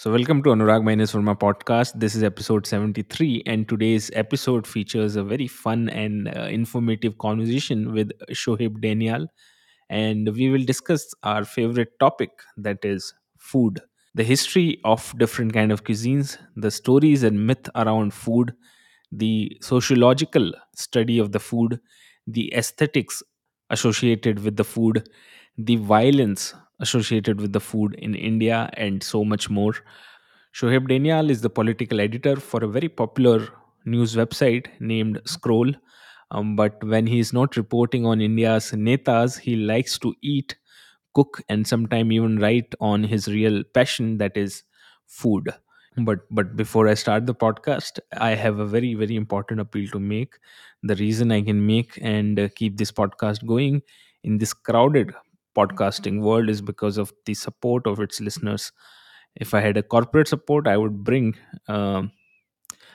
So, welcome to Anurag Minus Verma podcast. This is episode 73, and today's episode features a very fun and uh, informative conversation with Shoaib Daniel. And we will discuss our favorite topic that is food, the history of different kind of cuisines, the stories and myth around food, the sociological study of the food, the aesthetics associated with the food, the violence associated with the food in India, and so much more. Shoaib Daniel is the political editor for a very popular news website named Scroll. Um, but when he is not reporting on India's netas, he likes to eat, cook, and sometimes even write on his real passion that is food. But but before I start the podcast, I have a very very important appeal to make. The reason I can make and uh, keep this podcast going in this crowded podcasting world is because of the support of its listeners. If i had a corporate support i would bring um,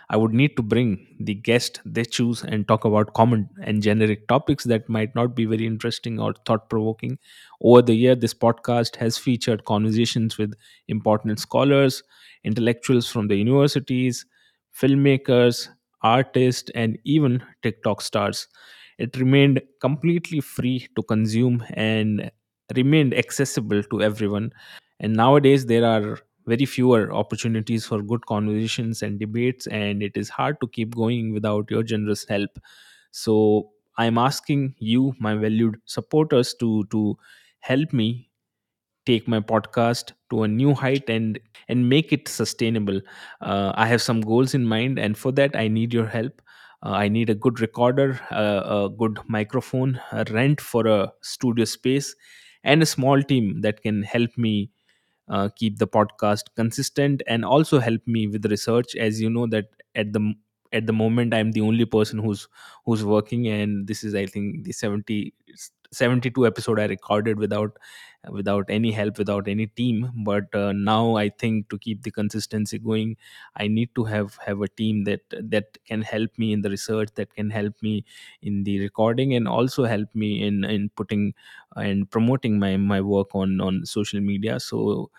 i would need to bring the guest they choose and talk about common and generic topics that might not be very interesting or thought provoking over the year this podcast has featured conversations with important scholars intellectuals from the universities filmmakers artists and even tiktok stars. It remained completely free to consume and remained accessible to everyone. And nowadays there are very fewer opportunities for good conversations and debates and it is hard to keep going without your generous help. So i'm asking you my valued supporters to to help me take my podcast to a new height and and make it sustainable. Uh, i have some goals in mind and for that i need your help. Uh, i need a good recorder uh, a good microphone a rent for a studio space and a small team that can help me uh, keep the podcast consistent and also help me with research. As you know that at the at the moment i'm the only person who's who's working and this is i think the 70 72 episode i recorded without without any help without any team. But uh, now i think to keep the consistency going i need to have have a team that that can help me in the research that can help me in the recording and also help me in in putting and promoting my my work on on social media. So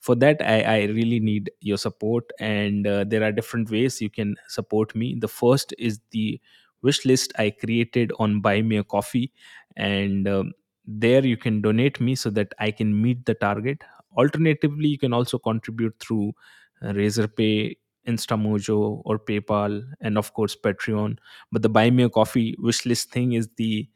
for that i, I really need your support and uh, there are different ways you can support me. The first is the wish list i created on buy me a coffee and um, there you can donate me so that i can meet the target. Alternatively you can also contribute through uh, razorpay instamojo or paypal and of course patreon. But the buy me a coffee wish list thing is the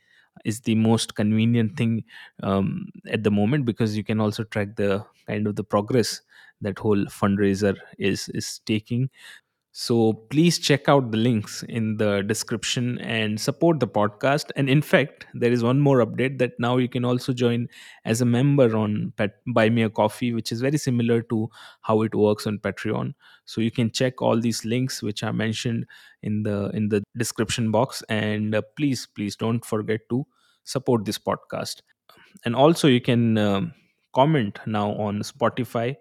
is the most convenient thing um, at the moment because you can also track the kind of the progress that whole fundraiser is is taking so please check out the links in the description and support the podcast. And in fact, there is one more update that now you can also join as a member on Pat- Buy Me a Coffee, which is very similar to how it works on Patreon. So you can check all these links which are mentioned in the in the description box. And uh, please, please don't forget to support this podcast and also you can um, comment now on spotify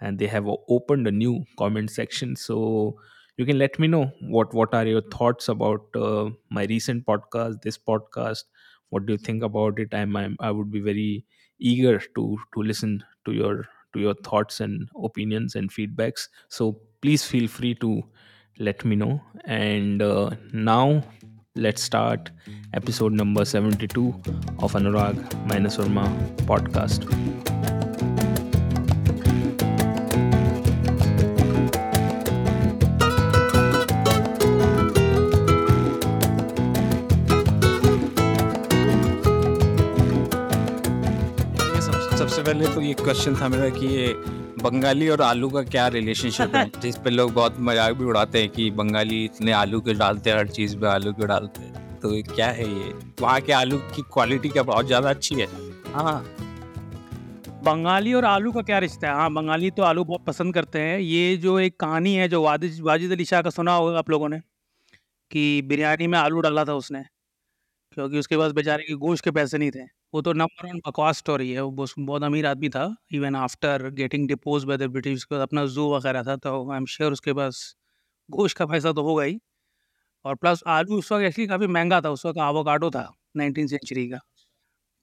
and they have opened a new comment section so you can let me know what what are your thoughts about uh, my recent podcast this podcast? What do you think about it? I'm, I'm i would be very eager to to listen to your to your thoughts and opinions and feedbacks. So please feel free to let me know. And uh, now let's start episode number 72 of anurag minus Verma podcast तो ये question था मेरा कि ये बंगाली और आलू का क्या रिलेशनशिप है? जिस पे लोग बहुत मज़ाक भी उड़ाते हैं कि बंगाली इतने आलू के डालते हैं हर चीज़ में आलू के डालते हैं? तो ये क्या है ये? वहाँ के आलू की क्वालिटी क्या बहुत ज़्यादा अच्छी है? हाँ। बंगाली और आलू का क्या रिश्ता है? हाँ बंगाली तो आलू बहुत पसंद करते हैं। ये जो एक कहानी है जो वाजिद वाजिद अली शाह का सुना होगा आप लोगों ने कि बिरयानी में आलू डाला था उसने क्योंकि उसके पास बेचारे के गोश्त के पैसे नहीं थे। वो तो नंबर वन बकवास स्टोरी है, वो बहुत अमीर आदमी था even after getting deposed by the British बाद अपना जू वगैरह था तो आई एम श्योर उसके पास गोश्त का पैसा तो होगा ही। और प्लस आलू उस वक्त एक्चुअली काफ़ी महँगा था, उस वक्त आवोकाडो था नाइनटीन सेंचुरी का।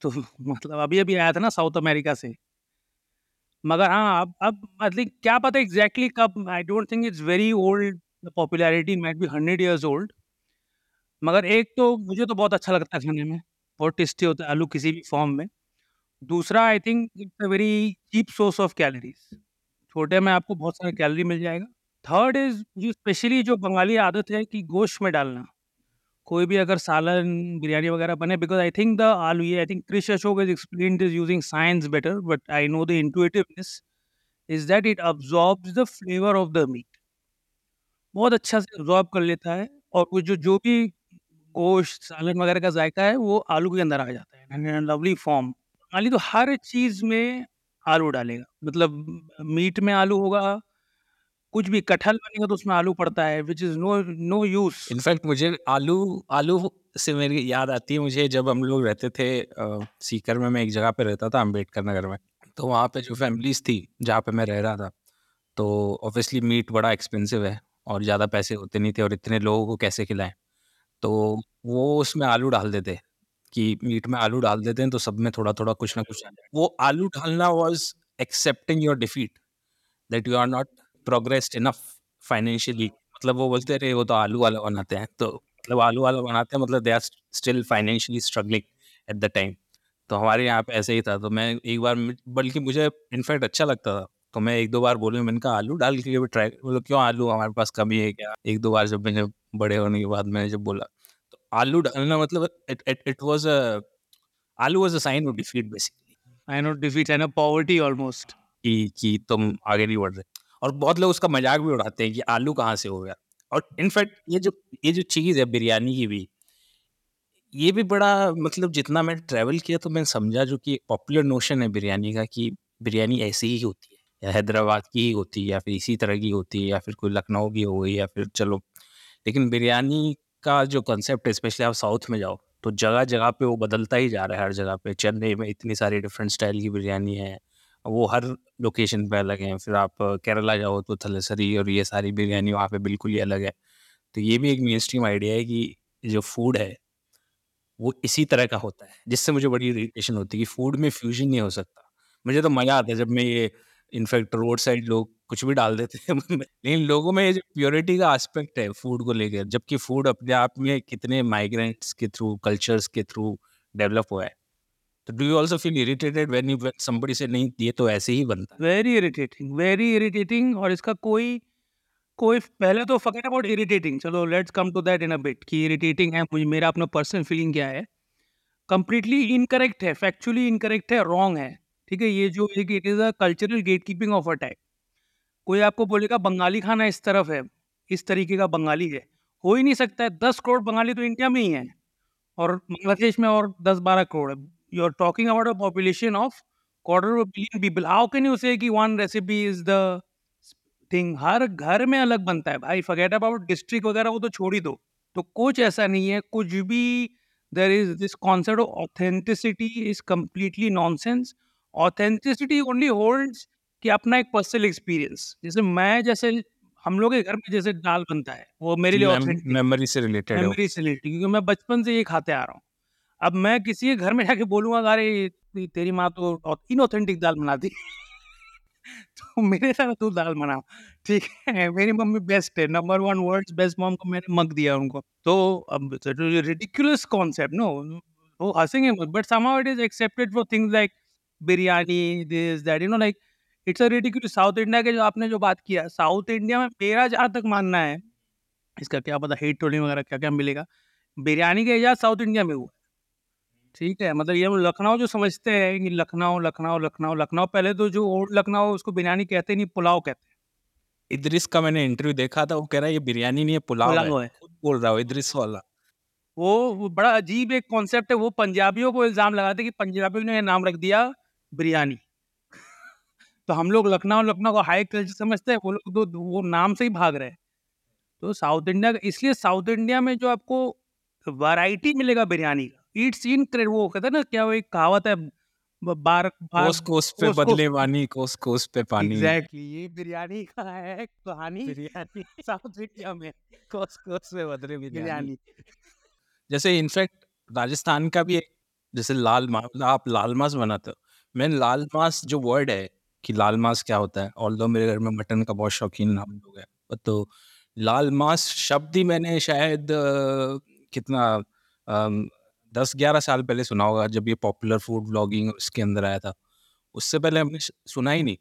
तो मतलब अभी अभी आया था ना साउथ अमेरिका से। मगर हाँ अब अब मतलब क्या पता एग्जैक्टली कब I don't think it's very old popularity might be hundred years old मगर एक तो मुझे तो बहुत अच्छा लगता है खाने में। बहुत टेस्टी होता है आलू किसी भी फॉर्म में। दूसरा I think it's a very cheap source of calories छोटे में आपको बहुत सारा कैलोरी मिल जाएगा। थर्ड इज़ जो स्पेशली जो बंगाली आदत है कि गोश्त में डालना। कोई भी अगर सालन, बिरयानी वगैरह बने बिकॉज़ आई थिंक द आलू, ये I think Krish Ashok is explain is using science better but I know the intuitiveness is that it absorbs the flavour of the meat बहुत अच्छा से अब्जॉर्ब कर लेता है और वो जो जो भी गोश्त सालन वगैरह का जायका है वो आलू के अंदर आ जाता है। लवली फॉर्म बंगाली तो हर चीज़ में आलू डालेगा। मतलब मीट में आलू होगा कुछ भी कटहल बनेगा तो उसमें आलू पड़ता है which is no no use in fact मुझे आलू आलू से मेरी याद आती है मुझे जब हम लोग रहते थे अ, सीकर में मैं एक जगह पे रहता था अंबेडकर नगर में तो वहाँ पे जो फैमिलीज़ थी जहाँ पे मैं रह रहा था तो ऑब्वियसली मीट बड़ा एक्सपेंसिव है और ज़्यादा पैसे होते नहीं थे और इतने लोगों को कैसे खिलाएँ? तो वो उसमें आलू डाल देते कि मीट में आलू डाल देते हैं तो सब में थोड़ा थोड़ा कुछ ना कुछ वो आलू डालना was accepting your defeat that you are not progressed enough financially मतलब वो बोलते रहे वो तो आलू वाला बनाते हैं। तो मतलब आलू वाला बनाते हैं मतलब they are still financially struggling at the time तो हमारे यहाँ पे ऐसे ही था तो मैं एक बार बल्कि मुझे इनफैक्ट अच्छा लगता था तो मैं एक दो बार बोलूँ, मैंने कहा, आलू डाल के ट्राई बोलो क्यों आलू? हमारे पास कमी है क्या? एक दो बार जब मैंने बड़े होने के बाद मैंने जब बोला तो आलू डालना मतलब इट वाज अ आलू was a sign of defeat basically I not defeat and poverty almost कि कि तुम आगे नहीं बढ़ रहे। और बहुत लोग उसका मज़ाक भी उड़ाते हैं कि आलू कहाँ से हो गया। और इनफैक्ट ये जो ये जो चीज़ है बिरयानी की भी ये भी बड़ा मतलब जितना मैं ट्रैवल किया तो मैंने समझा जो कि पॉपुलर नोशन है बिरयानी का कि बिरयानी ऐसी ही होती है। या हैदराबाद की ही होती है या फिर इसी तरह की होती है या फिर कोई लखनऊ की हो गई या फिर चलो लेकिन बिरयानी का जो कंसेप्ट है स्पेशली आप साउथ में जाओ तो जगह जगह पे वो बदलता ही जा रहा है हर जगह पे। चेन्नई में इतनी सारी डिफरेंट स्टाइल की बिरयानी है, वो हर लोकेशन पे अलग है। फिर आप केरला जाओ तो थलसरी और ये सारी बिरयानी वहाँ पे बिल्कुल ही अलग है। तो ये भी एक मेन स्ट्रीम आइडिया है कि जो फ़ूड है, वो इसी तरह का होता है, जिससे मुझे बड़ी इरिटेशन होती है कि फ़ूड में फ्यूजन नहीं हो सकता। मुझे तो मज़ा आता है जब मैं ये इनफैक्ट रोड साइड लोग कुछ भी डाल देते हैं लेकिन लोगों में ये जो प्योरिटी का एस्पेक्ट है फ़ूड को लेकर, जबकि फ़ूड अपने आप में कितने माइग्रेंट्स के थ्रू कल्चर्स के थ्रू डेवलप हुआ है। तो do you also feel irritated when you somebody से नहीं, ये तो ऐसे ही बनता वेरी इरिटेटिंग वेरी इरिटेटिंग और इसका कोई कोई पहले तो फॉरगेट अबाउट इरिटेटिंग चलो let's come to that in a bit कि इरिटेटिंग है मुझे, मेरा अपना पर्सनल फीलिंग क्या है? कंप्लीटली इनकरेक्ट है फैक्चुअली इनकरेक्ट है रॉन्ग है। ठीक है, ये जो it is a cultural gatekeeping of a type कोई आपको बोलेगा, बंगाली खाना इस तरफ़ है, इस तरीके का बंगाली है। हो ही नहीं सकता है, दस करोड़ बंगाली तो इंडिया में ही है। और बांग्लादेश में और दस बारह करोड़ है। You are talking about a population of quarter of billion people how can you say कि one recipe is the thing हर घर में अलग बनता है। भाई फॉरगेट अबाउट डिस्ट्रिक्ट वगैरह, वो तो छोड़ ही दो। तो कुछ ऐसा नहीं है, कुछ भी there is this concept of authenticity is completely nonsense authenticity only holds कि अपना एक पर्सनल एक्सपीरियंस जैसे मैं जैसे हम लोग के घर में जैसे दाल बनता है वो मेरे लिए मेमोरी से रिलेटेड मेमोरी से रिलेटेड क्योंकि मैं बचपन से ये खाते आ रहा हूँ। अब मैं किसी के घर में जाके बोलूँगा अरे तेरी माँ तो इनऑथेंटिक दाल बनाती तो मेरे साथ तू दाल बनाओ। ठीक है मेरी मम्मी बेस्ट है। Number one world's best mom को मैंने मग दिया उनको। तो अब रिडिकुलस कॉन्सेप्ट नो वो हंसेंगे but somehow it is accepted for things like biryani this that you know like it's a ridiculous South India के जो आपने जो बात किया साउथ इंडिया में मेरा जहाँ तक मानना है इसका क्या पता हेट टोलिंग वगैरह क्या क्या मिलेगा? बिरयानी का इजाज़ साउथ इंडिया में हुआ ठीक है मतलब ये हम लखनऊ जो समझते हैं कि लखनऊ लखनऊ लखनऊ लखनऊ पहले तो जो ओल्ड लखनऊ उसको बिरयानी कहते नहीं पुलाव कहते हैं। इद्रिस का मैंने इंटरव्यू देखा था वो कह रहा है ये बिरयानी नहीं है पुलाव है पुलाव है। खुद बोल रहा हूँ इद्रिस वाला। वो बड़ा अजीब एक कॉन्सेप्ट है वो पंजाबियों को इल्ज़ाम लगाते कि पंजाबियों ने नाम रख दिया बिरयानी। तो हम लोग लखनऊ लखनऊ को हाई कल्चर समझते हैं वो लोग तो वो नाम से ही भाग रहे हैं। तो साउथ इंडिया का इसलिए साउथ इंडिया में जो आपको वैरायटी मिलेगा बिरयानी का इट्स इन क्रेड वो कहते हैं ना क्या वो एक कहावत है बार बार कोस कोस पे कोस- बदले वानी कोस कोस पे पानी। एग्जैक्टली ये बिरयानी का है कहानी बिरयानी। साउथ इंडिया में कोस कोस में बदले बिरयानी। जैसे इनफैक्ट राजस्थान का भी एक जैसे लाल मास आप लाल मास बनाते हो मैंने लाल मास जो वर्ड है कि लाल मांस क्या होता है? ऑल मेरे घर में मटन का बहुत शौकीन हम लोग हैं तो लाल मांस शब्द ही मैंने शायद कितना दस ग्यारह साल पहले सुना होगा जब ये पॉपुलर फ़ूड ब्लॉगिंग इसके अंदर आया था। उससे पहले हमने सुना ही नहीं।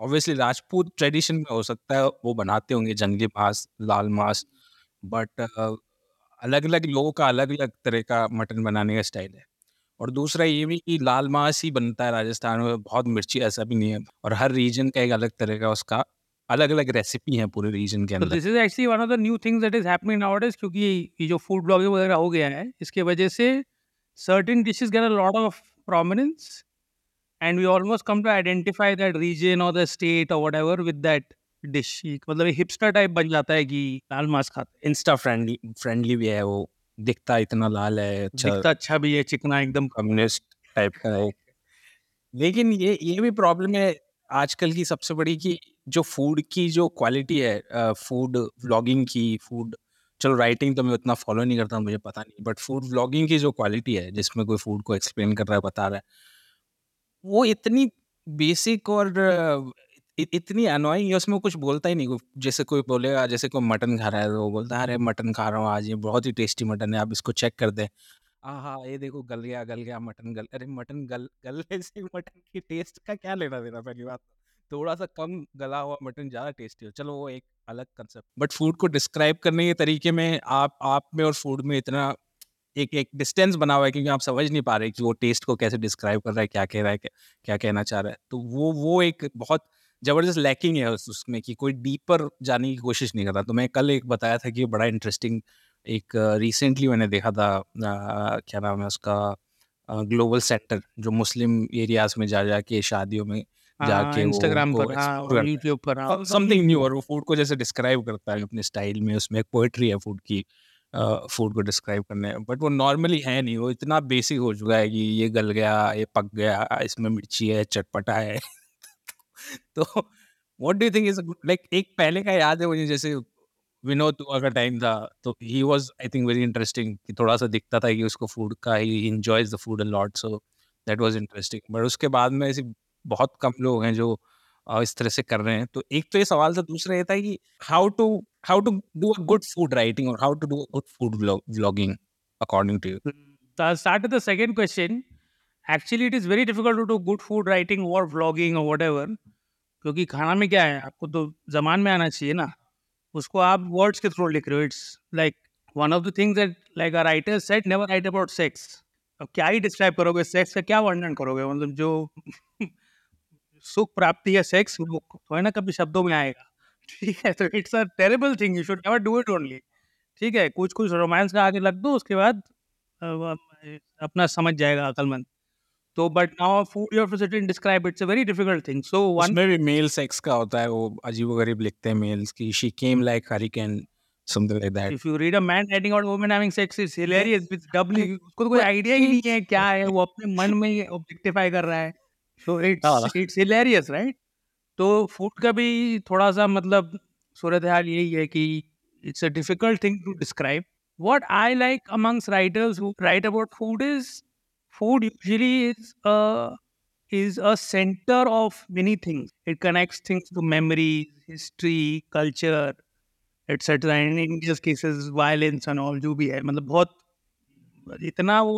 ऑब्वियसली राजपूत ट्रेडिशन में हो सकता है वो बनाते होंगे जंगली मांस, लाल मांस बट अलग अलग लोगों का अलग अलग तरह का मटन बनाने का स्टाइल है। और दूसरा ये भी कि लाल मांस ही बनता है राजस्थान में बहुत मिर्ची ऐसा भी नहीं है और हर रीजन का एक अलग तरह का उसका अलग अलग रेसिपी है पूरे रीजन के तो अंदर। This is actually one of the new things that is happening nowadays क्योंकि ये जो फ़ूड ब्लॉगिंग वगैरह हो गया है इसके वजह से certain dishes get a lot of prominence and we almost come to identify that region और द स्टेट और व्हाटएवर विद दैट डिश मतलब हिपस्टर टाइप बन जाता है कि लाल मांस खाते इंस्टा फ्रेंडली फ्रेंडली भी है वो। दिखता इतना लाल है अच्छा। दिखता अच्छा भी है चिकना एकदम कम्युनिस्ट टाइप का है। लेकिन ये ये भी प्रॉब्लम है आजकल की सबसे बड़ी कि जो फ़ूड की जो क्वालिटी है फ़ूड व्लॉगिंग की फ़ूड चलो राइटिंग तो मैं उतना फॉलो नहीं करता मुझे पता नहीं बट फ़ूड व्लॉगिंग की जो क्वालिटी है जिसमें कोई फ़ूड को एक्सप्लेन कर रहा है बता रहा है वो इतनी बेसिक और इतनी अनोइंग है, उसमें कुछ बोलता ही नहीं जैसे कोई बोलेगा, जैसे कोई मटन खा रहा है तो वो बोलता है, अरे, मटन खा रहा हूँ आज, ये बहुत ही टेस्टी मटन है, आप इसको चेक कर दें। हाँ हाँ ये देखो, गल गया गल गया, मटन गल, अरे, मटन गल गलने से मटन की टेस्ट का क्या लेना देना, पहली बात तो। थोड़ा सा कम गला हुआ मटन, ज़्यादा टेस्टी हो। चलो, वो एक अलग कंसेप्ट बट फ़ूड को डिस्क्राइब करने के तरीके में आप आप में और फ़ूड में इतना एक एक डिस्टेंस बना हुआ है, क्योंकि आप समझ नहीं पा रहे कि वो टेस्ट को कैसे डिस्क्राइब कर रहा है, क्या कह रहा है क्या कहना चाह रहा है। तो वो वो एक बहुत ज़बरदस्त लैकिंग है उस, उसमें कि कोई डीपर जाने की कोशिश नहीं कर रहा तो मैं कल एक बताया था कि बड़ा इंटरेस्टिंग एक रिसेंटली मैंने देखा था अ, क्या नाम है उसका ग्लोबल सेंटर जो मुस्लिम एरियाज़ में जा जाके शादियों में जाके इंस्टाग्राम पर हाँ करता है। यूट्यूब पर हाँ समथिंग न्यू और वो फ़ूड को जैसे डिस्क्राइब करता है अपने स्टाइल में उसमें एक पोएट्री है फ़ूड की फ़ूड को डिस्क्राइब करने बट वो नॉर्मली है नहीं वो इतना बेसिक हो चुका है कि ये गल गया ये पक गया इसमें मिर्ची है चटपटा है। तो what do think is like एक पहले का याद है मुझे जैसे विनोद का टाइम था तो he was I think very interesting थोड़ा सा दिखता था कि उसको फ़ूड का he enjoys the food a lot so that was interesting but उसके बाद में ऐसी बहुत कम लोग हैं जो इस तरह से कर रहे हैं तो एक तो ये सवाल था दूसरा ये था कि how to how to do a good food writing और how to do a good food vlogging according to you start with the second question. Actually, it is very difficult to do good food writing or vlogging or whatever. क्योंकि खाना में क्या है, आपको तो जमान में आना चाहिए ना। उसको आप वर्ड्स के थ्रू लिख रहे हो it's like one of the things that like a writer said never write about sex अब क्या ही डिस्क्राइब करोगे सेक्स का क्या वर्णन करोगे? मतलब जो सुख प्राप्ति है सेक्स वो थोड़ा ना कभी शब्दों में आएगा। ठीक है तो it's a terrible thing you should never do it only ठीक है कुछ कुछ रोमांस का आगे लग दो, उसके बाद अपना समझ जाएगा अकलमंद। तो but now food your facility in describe it's a very difficult thing so one उसमें भी मेल सेक्स का होता है वो अजीबोगरीब लिखते हैं मेल्स की she came like hurricane something like that if you read a man writing about woman having sex it's hilarious it's doubly उसको तो कोई आईडिया ही नहीं है क्या है वो अपने मन में ही ऑब्जेक्टिफाई कर रहा है। So it's it's hilarious right तो फ़ूड का भी थोड़ा सा मतलब सूरत हाल यही है कि it's a difficult thing to describe what I like amongst writers who write about food is food usually is a is a center of many things. It connects things to memories, history, culture etcetera in India's cases violence and all जो भी है मतलब बहुत, इतना वो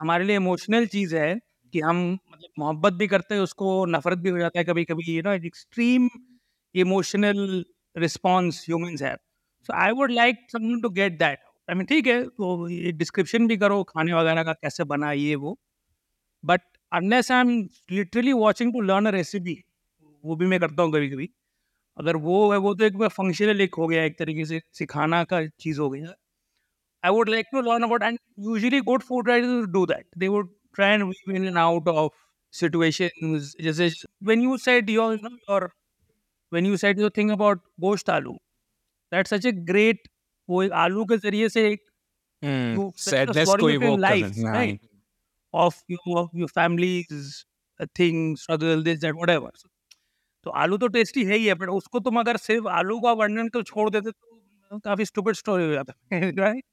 हमारे लिए emotional चीज़ है कि हम मतलब मोहब्बत भी करते हैं, उसको नफरत भी हो जाता है कभी कभी you know extreme emotional response humans have so I would like someone to get that I mean ठीक है तो ये डिस्क्रिप्शन भी करो खाने वगैरह का कैसे बना ये वो। But unless I am literally watching to learn a recipe वो भी मैं करता हूँ कभी कभी अगर वो है वो तो एक फंक्शनल एक हो गया एक तरीके से सिखाना का चीज़ हो गया। I would like to learn about and usually good food writers do that they would try and weave in and out of situations. जैसे when you said your you know, your when you said about गोश्त आलू that's such a great वो एक आलू के ज़रिए से एक तो आलू तो टेस्टी है ही है बट उसको तुम अगर सिर्फ़ आलू का वर्णन कर छोड़ देते तो, तो काफ़ी स्टूपिड स्टोरी हो जाता right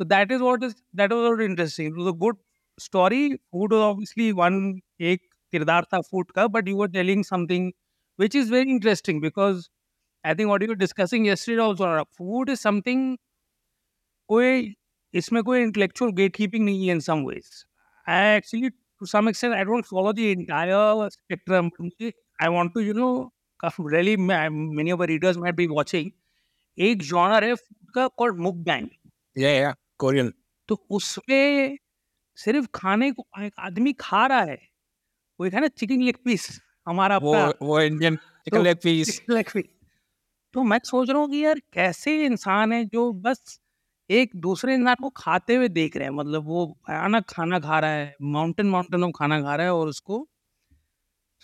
that is what that was what interesting to the good story food obviously one एक किरदार था फ़ूड का but you are telling something which is very interesting because I think what you discussing food is something कोई इसमें कोई intellectual gate keeping नहीं है in some ways I actually to some extent I don't follow the entire spectrum I want to you know really many of readers might be watching एक genre है food का called mukbang Korean तो उसमें सिर्फ़ खाने को एक आदमी खा रहा है वो खाना चिकन लेग पीस हमारा वो, वो Indian chicken leg piece leg piece तो मैं सोच रहा हूँ कि यार कैसे इंसान है जो बस एक दूसरे इंसान को खाते हुए देख रहे हैं? मतलब वो भयानक खाना खा रहा है माउंटेन माउंटेन ऑफ़ खाना खा रहा है और उसको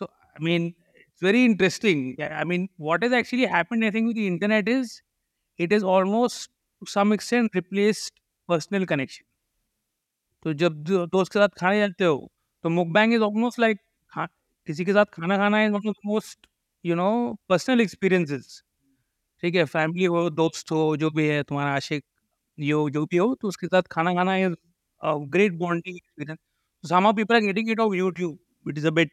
so I mean it's very interesting I mean what is actually happened I think with internet is it is almost to some extent replaced personal connection तो जब दोस्त के साथ खाने जाते हो तो मुकबैंग इज़ ऑलमोस्ट लाइक किसी के साथ खाना खाना is most you know personal experiences ठीक है, फैमिली हो, दोस्त हो, जो भी है, तुम्हारा आशिक, यो, जो भी हो तो उसके साथ खाना खाना is great bonding experience some people are getting it on YouTube. It is a bit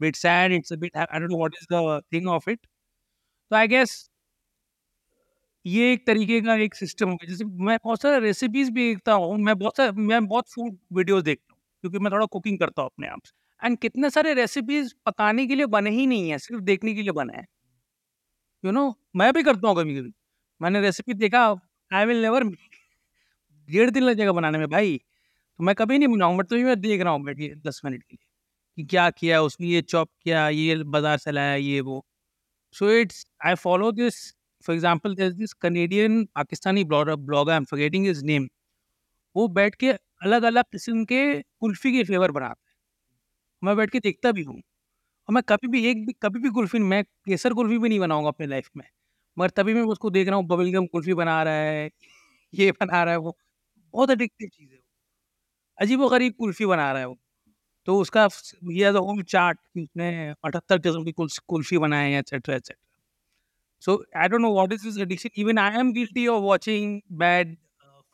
bit sad, it's a bit, I don't know what is the thing of it. So, I guess ये एक तरीके का एक system हो गया। जैसे मैं बहुत सारे रेसिपीज़ भी देखता हूँ, मैं बहुत सारे मैं बहुत फ़ूड वीडियोस देखता हूँ, क्योंकि मैं थोड़ा कुकिंग करता हूँ अपने आप से। एंड कितने सारे रेसिपीज़ पकाने के लिए बने ही नहीं है, सिर्फ़ देखने के लिए बने हैं। यू नो मैं भी करता हूँ कभी कभी मैंने रेसिपी देखा आई विल नेवर डेढ़ दिन लगेगा बनाने में भाई। तो मैं कभी नहीं बनाऊँ बट तो मैं देख रहा हूँ बैठिए दस मिनट के लिए कि क्या किया उसने, ये चॉप किया, ये बाज़ार से लाया, ये वो। So it's I follow this for example this Canadian Pakistani blogger blogger I am forgetting his name वो बैठ के अलग अलग किस्म के कुल्फी के फ्लेवर बनाते मैं बैठ के देखता भी हूँ। और मैं कभी भी एक भी कभी भी कुल्फी मैं केसर कुल्फी भी नहीं बनाऊँगा अपने लाइफ में मगर तभी मैं उसको देख रहा हूँ बबल गम कुल्फी बना रहा है ये बना रहा है वो बहुत अडिक्टिव चीज़ है अजीब व। गरीब कुल्फी बना रहा है वो। तो उसका ये होम चार्ट उसने अठहत्तर किस्म की कुल्फी बनाए हैं etcetera etcetera so I don't know what is this addiction even I am guilty of watching bad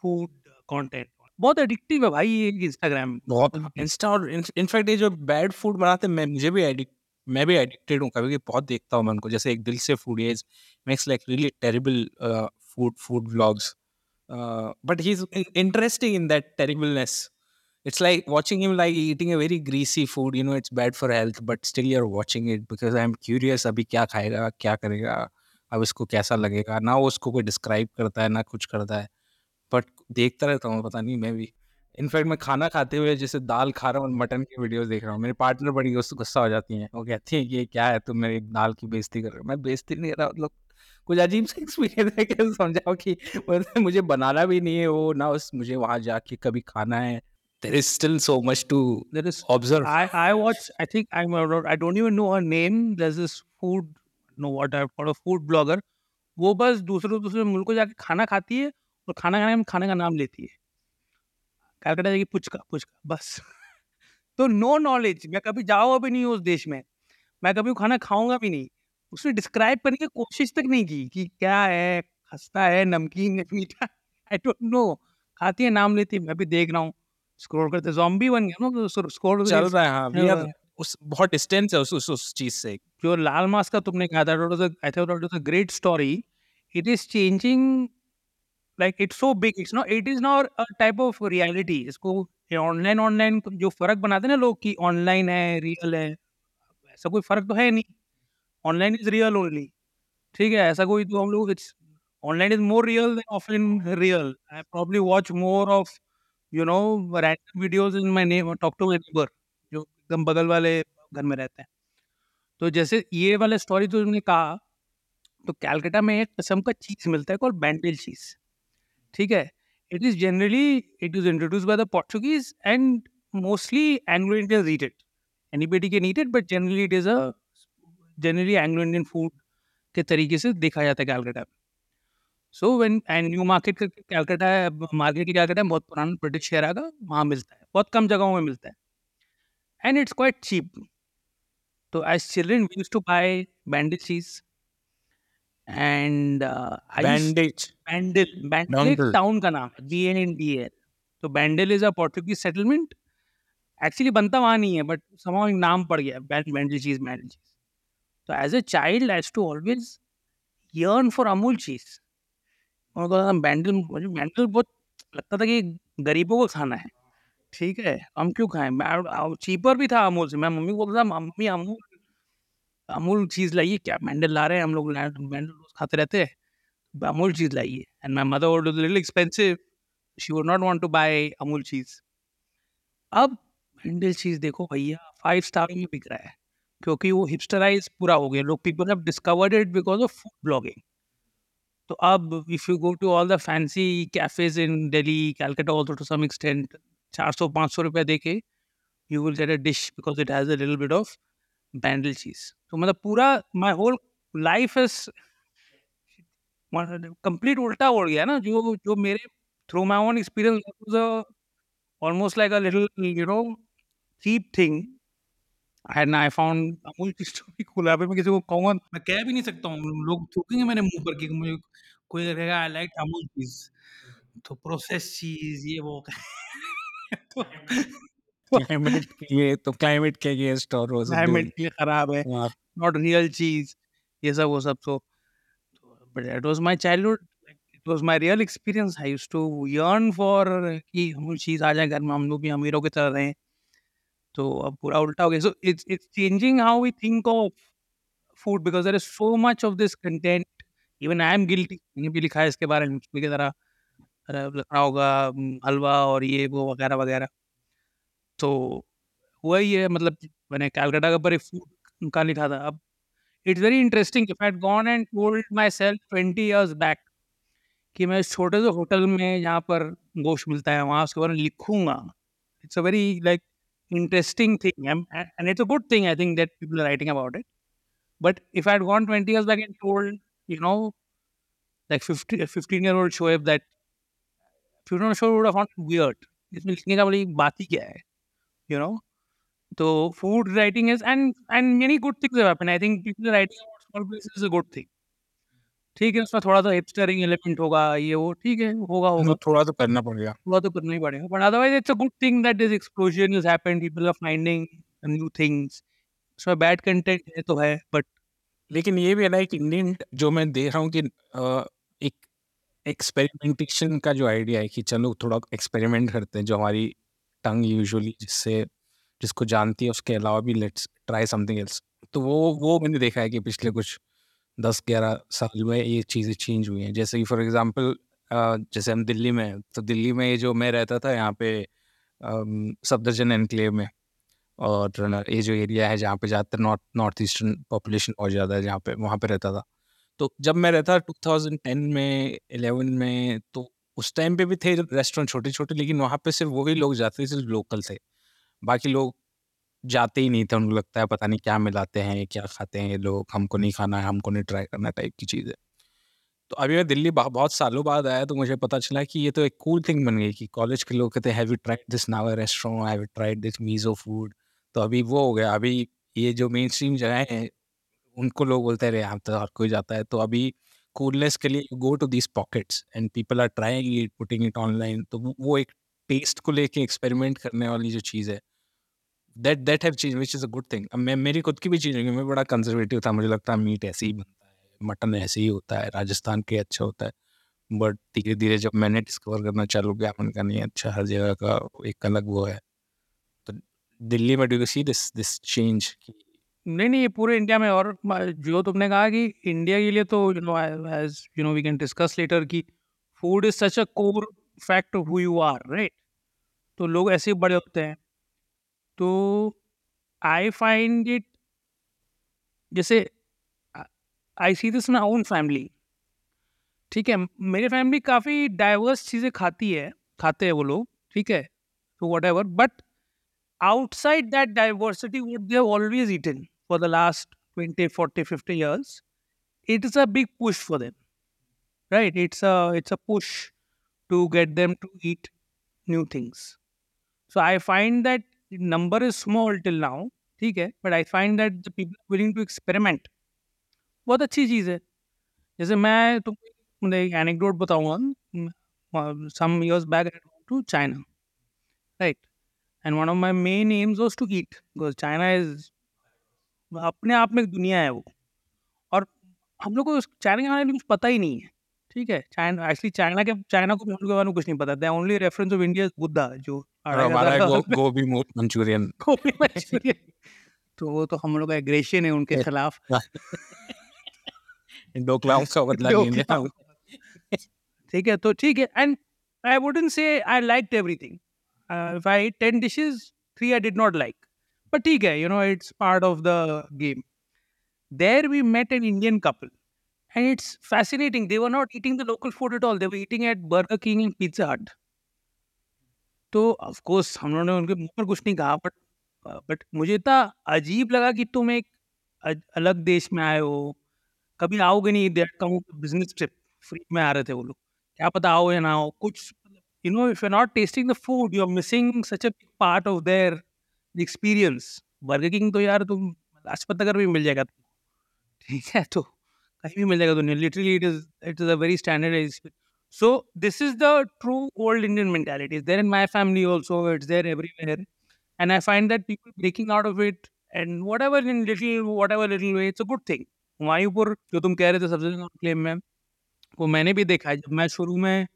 food content बहुत एडिक्टिव है भाई ये इंस्टाग्राम बहुत इंस्टा और इनफैक्ट ये जो बैड फ़ूड बनाते हैं मैं मुझे भी एडिक्ट मैं भी एडिक्टेड हूँ, कभी कभी बहुत देखता हूँ मैं उनको, जैसे एक दिल से food is makes like really terrible food food vlogs but he is interesting in that terribleness it's like watching him like eating a very greasy food, you know, it's bad for health, but still you're watching it because i'm curious अभी क्या खाएगा, क्या करेगा, अब इसको कैसा लगेगा, ना उसको कोई डिस्क्राइब करता है, ना कुछ करता है बट देखता रहता हूँ, पता नहीं, मैं भी। इनफैक्ट मैं खाना खाते हुए जैसे दाल खा रहा हूँ मटन की वीडियोस देख रहा हूँ मेरे पार्टनर बड़ी गुस्सा हो जाती है वो कहती है ये क्या है तुम मेरी दाल की बेइज्जती कर रहे हो मैं बेइज्जती नहीं कर रहा मतलब कुछ अजीब सा एक्सपीरियंस है कि समझाओ कि मुझे बनाना भी नहीं है वो ना उस मुझे वहाँ जाके कभी खाना है there is still so much to there is observe. I I watch. I think I'm. I don't even know her name. There's this food. No, what I've got a food blogger. वो बस दूसरे दूसरे मुल्क को जाके खाना खाती है और खाना खाने में खाने का नाम लेती है कैलकाटा जाएगी पुचका पुचका बस। तो नो नॉलेज मैं कभी जाऊँगा भी नहीं उस देश में। मैं कभी खाना खाऊँगा भी नहीं। उसने डिस्क्राइब करने की कोशिश तक नहीं की कि क्या है खस्ता है नमकीन है मीठा आई डोंट नो खाती है नाम लेती है मैं भी देख रहा हूँ। स्क्रॉल करते जॉम्बी बन गया ना स्क्रॉल चल रहा है हाँ भैया उस बहुत डिस्टेंस है उस उस, उस चीज़ से। जो लाल मास का तुमने कहा था I it was great story it is changing like it's so big it's not it is not a type of reality इसको ऑनलाइन ऑनलाइन जो फ़र्क बनाते हैं ना लोग कि ऑनलाइन है रियल है, ऐसा कोई फ़र्क तो है नहीं। ऑनलाइन इज़ रियल ओनली ठीक है? ऐसा कोई तो हम लोग it's online is more real than offline real I probably watch more of you know random videos in my name talk to my neighbour जो एकदम बगल वाले घर में रहते हैं। तो जैसे ये वाला स्टोरी तो तुमने कहा तो कैलकाटा में एक किस्म का चीज़ मिलता है कॉल बैंडल चीज़ ठीक है? It is generally it is introduce by the Portuguese and mostly Anglo Indians eat it anybody can eat it but generally it is a generally Anglo Indian food के तरीके से देखा जाता है कैलकाटा में। So when and New Market Calcutta है market की कैलकाटा बहुत पुराना ब्रिटिश शहर का वहाँ मिलता है, बहुत कम जगहों में मिलता है। एंड इट्स क्वाइट चीप तो as children we use to buy Bandel cheese and bandage Bandel Bandel town का नाम है B N N D L तो Bandel is a Portuguese settlement actually बनता वहाँ नहीं है बट समाउ एक नाम पड़ गया बैंडल चीज़ बैंडल चीज़ तो as a child as to always yearn for Amul cheese उनको बैंडल मुझे बैंडल बहुत लगता था कि गरीबों को खाना है। ठीक है हम क्यों खाएँ? चीपर भी था अमूल से। मैं मम्मी को बोलता मम्मी अमूल अमूल चीज़ लाइए, क्या बैंडल ला रहे हैं? हम लोग बैंडल रोज खाते रहते हैं। अमूल चीज़ लाइए। And my mother would little expensive she would not want to buy Amul cheese. अब बैंडल चीज़ देखो भैया फाइव स्टार में बिक रहा है। क्योंकि वो हिपस्टराइज पूरा हो गया। लोग people have discovered it because of food blogging तो अब if you go to all the fancy cafes in Delhi Calcutta also to some extent चार सौ, पाँच सौ रुपया दे के you will get a dish because it has a little bit of Bandel cheese. तो मतलब पूरा my whole life is complete उल्टा हो गया ना, जो जो मेरे through my own experience almost like a little you know cheap thing and I found Amul की स्टोरी खुला। मैं किसी को कहूँगा, मैं कह भी नहीं सकता हूँ। लोग थूकेंगे मेरे मुँह पर कि मुझे कोई कहेगा आई लाइक अमूल चीज़. तो प्रोसेस चीज़ ये वो। तो क्लाइमेट के लिए तो क्लाइमेट के अगेंस्ट और वो क्लाइमेट के लिए खराब है। नॉट रियल चीज़ ये सब वो सब तो but that was my childhood it was my real experience I used to yearn for कि हम चीज़ आ जाए घर में हम लोग भी अमीरों की तरह रहें। तो अब पूरा उल्टा हो गया। So it's it's changing how we think of food because there is so much of this content even I am guilty मैंने भी लिखा है इसके बारे में की तरह लिखना होगा हलवा और ये वो वगैरह वगैरह। तो हुआ ही है मतलब मैंने कैलकाटा के ऊपर एक फ़ूड का लिखा था अब it's very interesting if I gone and told my self twenty years back कि मैं छोटे से होटल में जहाँ पर गोश्त मिलता है, वहाँ उसके बारे में लिखूँगा। It's a very like interesting thing and it's a good thing I think that people are writing about it but if I gone twenty years back and told you know like fifteen year old show if that future show would इसमें लिखने का बड़ी बात ही क्या है? You know? so food writing is and and many good things have happened. I think people writing about small places is a good thing. ठीक है उसमें थोड़ा सा हिपस्टरिंग एलिमेंट होगा ये वो ठीक है होगा होगा। थोड़ा तो करना पड़ेगा। थोड़ा तो करना ही पड़ेगा। But otherwise it's a good thing that this explosion is happened people are finding new things उसमें बैड कंटेंट है तो है बट लेकिन ये भी है ना एक इंडियन जो मैं देख रहा हूँ कि एक एक्सपेरिमेंटेशन का जो आइडिया है कि चलो थोड़ा एक्सपेरिमेंट करते हैं जो हमारी टंग यूजुअली जिससे, जिसको जानती है, उसके अलावा भी लेट्स ट्राई समथिंग एल्स। तो वो वो मैंने देखा है कि पिछले कुछ दस ग्यारह साल में ये चीज़ें चेंज हुई हैं। जैसे कि फॉर एग्जांपल जैसे हम दिल्ली में हैं तो दिल्ली में ये जो मैं रहता था, यहाँ पे सफदरजन एनक्लेव में और ये जो एरिया है जहाँ पे ज़्यादातर नॉर्थ नॉर्थ ईस्टर्न पॉपुलेशन बहुत ज़्यादा है, जहाँ पे, वहाँ पे रहता था। तो जब मैं रहता टू थाउज़ेंड टेन में एलेवन में तो उस टाइम पे भी थे रेस्टोरेंट छोटे छोटे लेकिन वहाँ पे सिर्फ़ वही लोग जाते थे, सिर्फ़ लोकल थे। बाकी लोग जाते ही नहीं थे, उनको लगता है पता नहीं क्या मिलाते हैं, क्या खाते हैं ये लोग, हमको नहीं खाना है, हमको नहीं ट्राई करना टाइप की चीज़। है तो अभी मैं दिल्ली बहुत सालों बाद आया तो मुझे पता चला कि ये तो एक कूल थिंग बन गई कि कॉलेज के लोग कहते हैं tried this Nawar restaurant have tried this Mizo food तो अभी वो हो गया। अभी ये जो मेन स्ट्रीम जगह हैं, उनको लोग बोलते हैं, अरे यहाँ तो हर कोई जाता है। तो अभी कूलनेस के लिए go to this pockets and people are trying it putting it online तो वो एक टेस्ट को लेके एक्सपेरिमेंट करने वाली जो चीज़ है। That that have change which is a good thing मैं, मेरी खुद की भी चीज़ मैं बड़ा कंजर्वेटिव था। मुझे लगता है मीट ऐसे ही बनता है मटन ऐसे ही होता है, राजस्थान के अच्छा होता है। बट धीरे धीरे जब मैंने डिस्कवर करना चालू किया मैंने का नहीं अच्छा हर जगह का एक अलग वो है। तो दिल्ली में do see this this change नहीं नहीं, ये पूरे इंडिया में और जो तुमने कहा कि इंडिया के लिए तो you know as you know we can discuss later कि food is such a core fact who you are right तो लोग ऐसे बड़े होते हैं। तो आई फाइंड इट जैसे I see this my own family ठीक है, मेरी फैमिली काफ़ी डाइवर्स चीज़ें खाती है, खाते हैं वो लोग, ठीक है तो whatever but outside that diversity would they always eaten for the last twenty forty fifty years it is a big push for them right it's a it's a push to get them to eat new things so i find that number is small till now ठीक है but I find that the people willing to experiment बहुत अच्छी चीज़ है जैसे मैं तुमको एक anecdote बताऊंगा some years back to China right and one of my main aims was to eat because China is अपने आप में एक दुनिया है वो। और हम लोग को चाइना के बारे में कुछ पता ही नहीं है ठीक है? चाइना एक्चुअली चाइना के चाइना को भी हम लोग के बारे में कुछ नहीं पता। The only reference of India Buddha जो गोभी मंचूरियन। गोभी मंचूरियन। तो वो तो हम लोग का एग्रेशन है उनके खिलाफ। दो का बदला लेंगे ठीक है तो ठीक है and I wouldn't say I liked everything if I 10 dishes three I did not like but ठीक है you know it's part of the game there we met an Indian couple and it's fascinating they were not eating the local food at all they were eating at Burger King and Pizza Hut तो of course हम लोगों ने उनके मुँह पर कुछ नहीं कहा बट बट मुझे इतना अजीब लगा कि तुम एक अलग देश में आए हो कभी आओगे नहीं दैट कहूँ बिज़नेस ट्रिप फ्री में आ रहे थे वो लोग क्या पता आओ या ना आओ कुछ you know if you not tasting the food you are missing such a part of their experience burger तो यार तुम लाजपत नगर में मिल जाएगा तो। ठीक है तो कहीं भी मिल जाएगा तो literally it is it is a very standard so this is the true old Indian mentality there in my family also it's there everywhere and I find that people breaking out of it and whatever in little whatever little way it's a good thing वायुपुर जो तुम कह रहे थे सबसे claim में, वो मैंने भी देखा है। मैं शुरू में,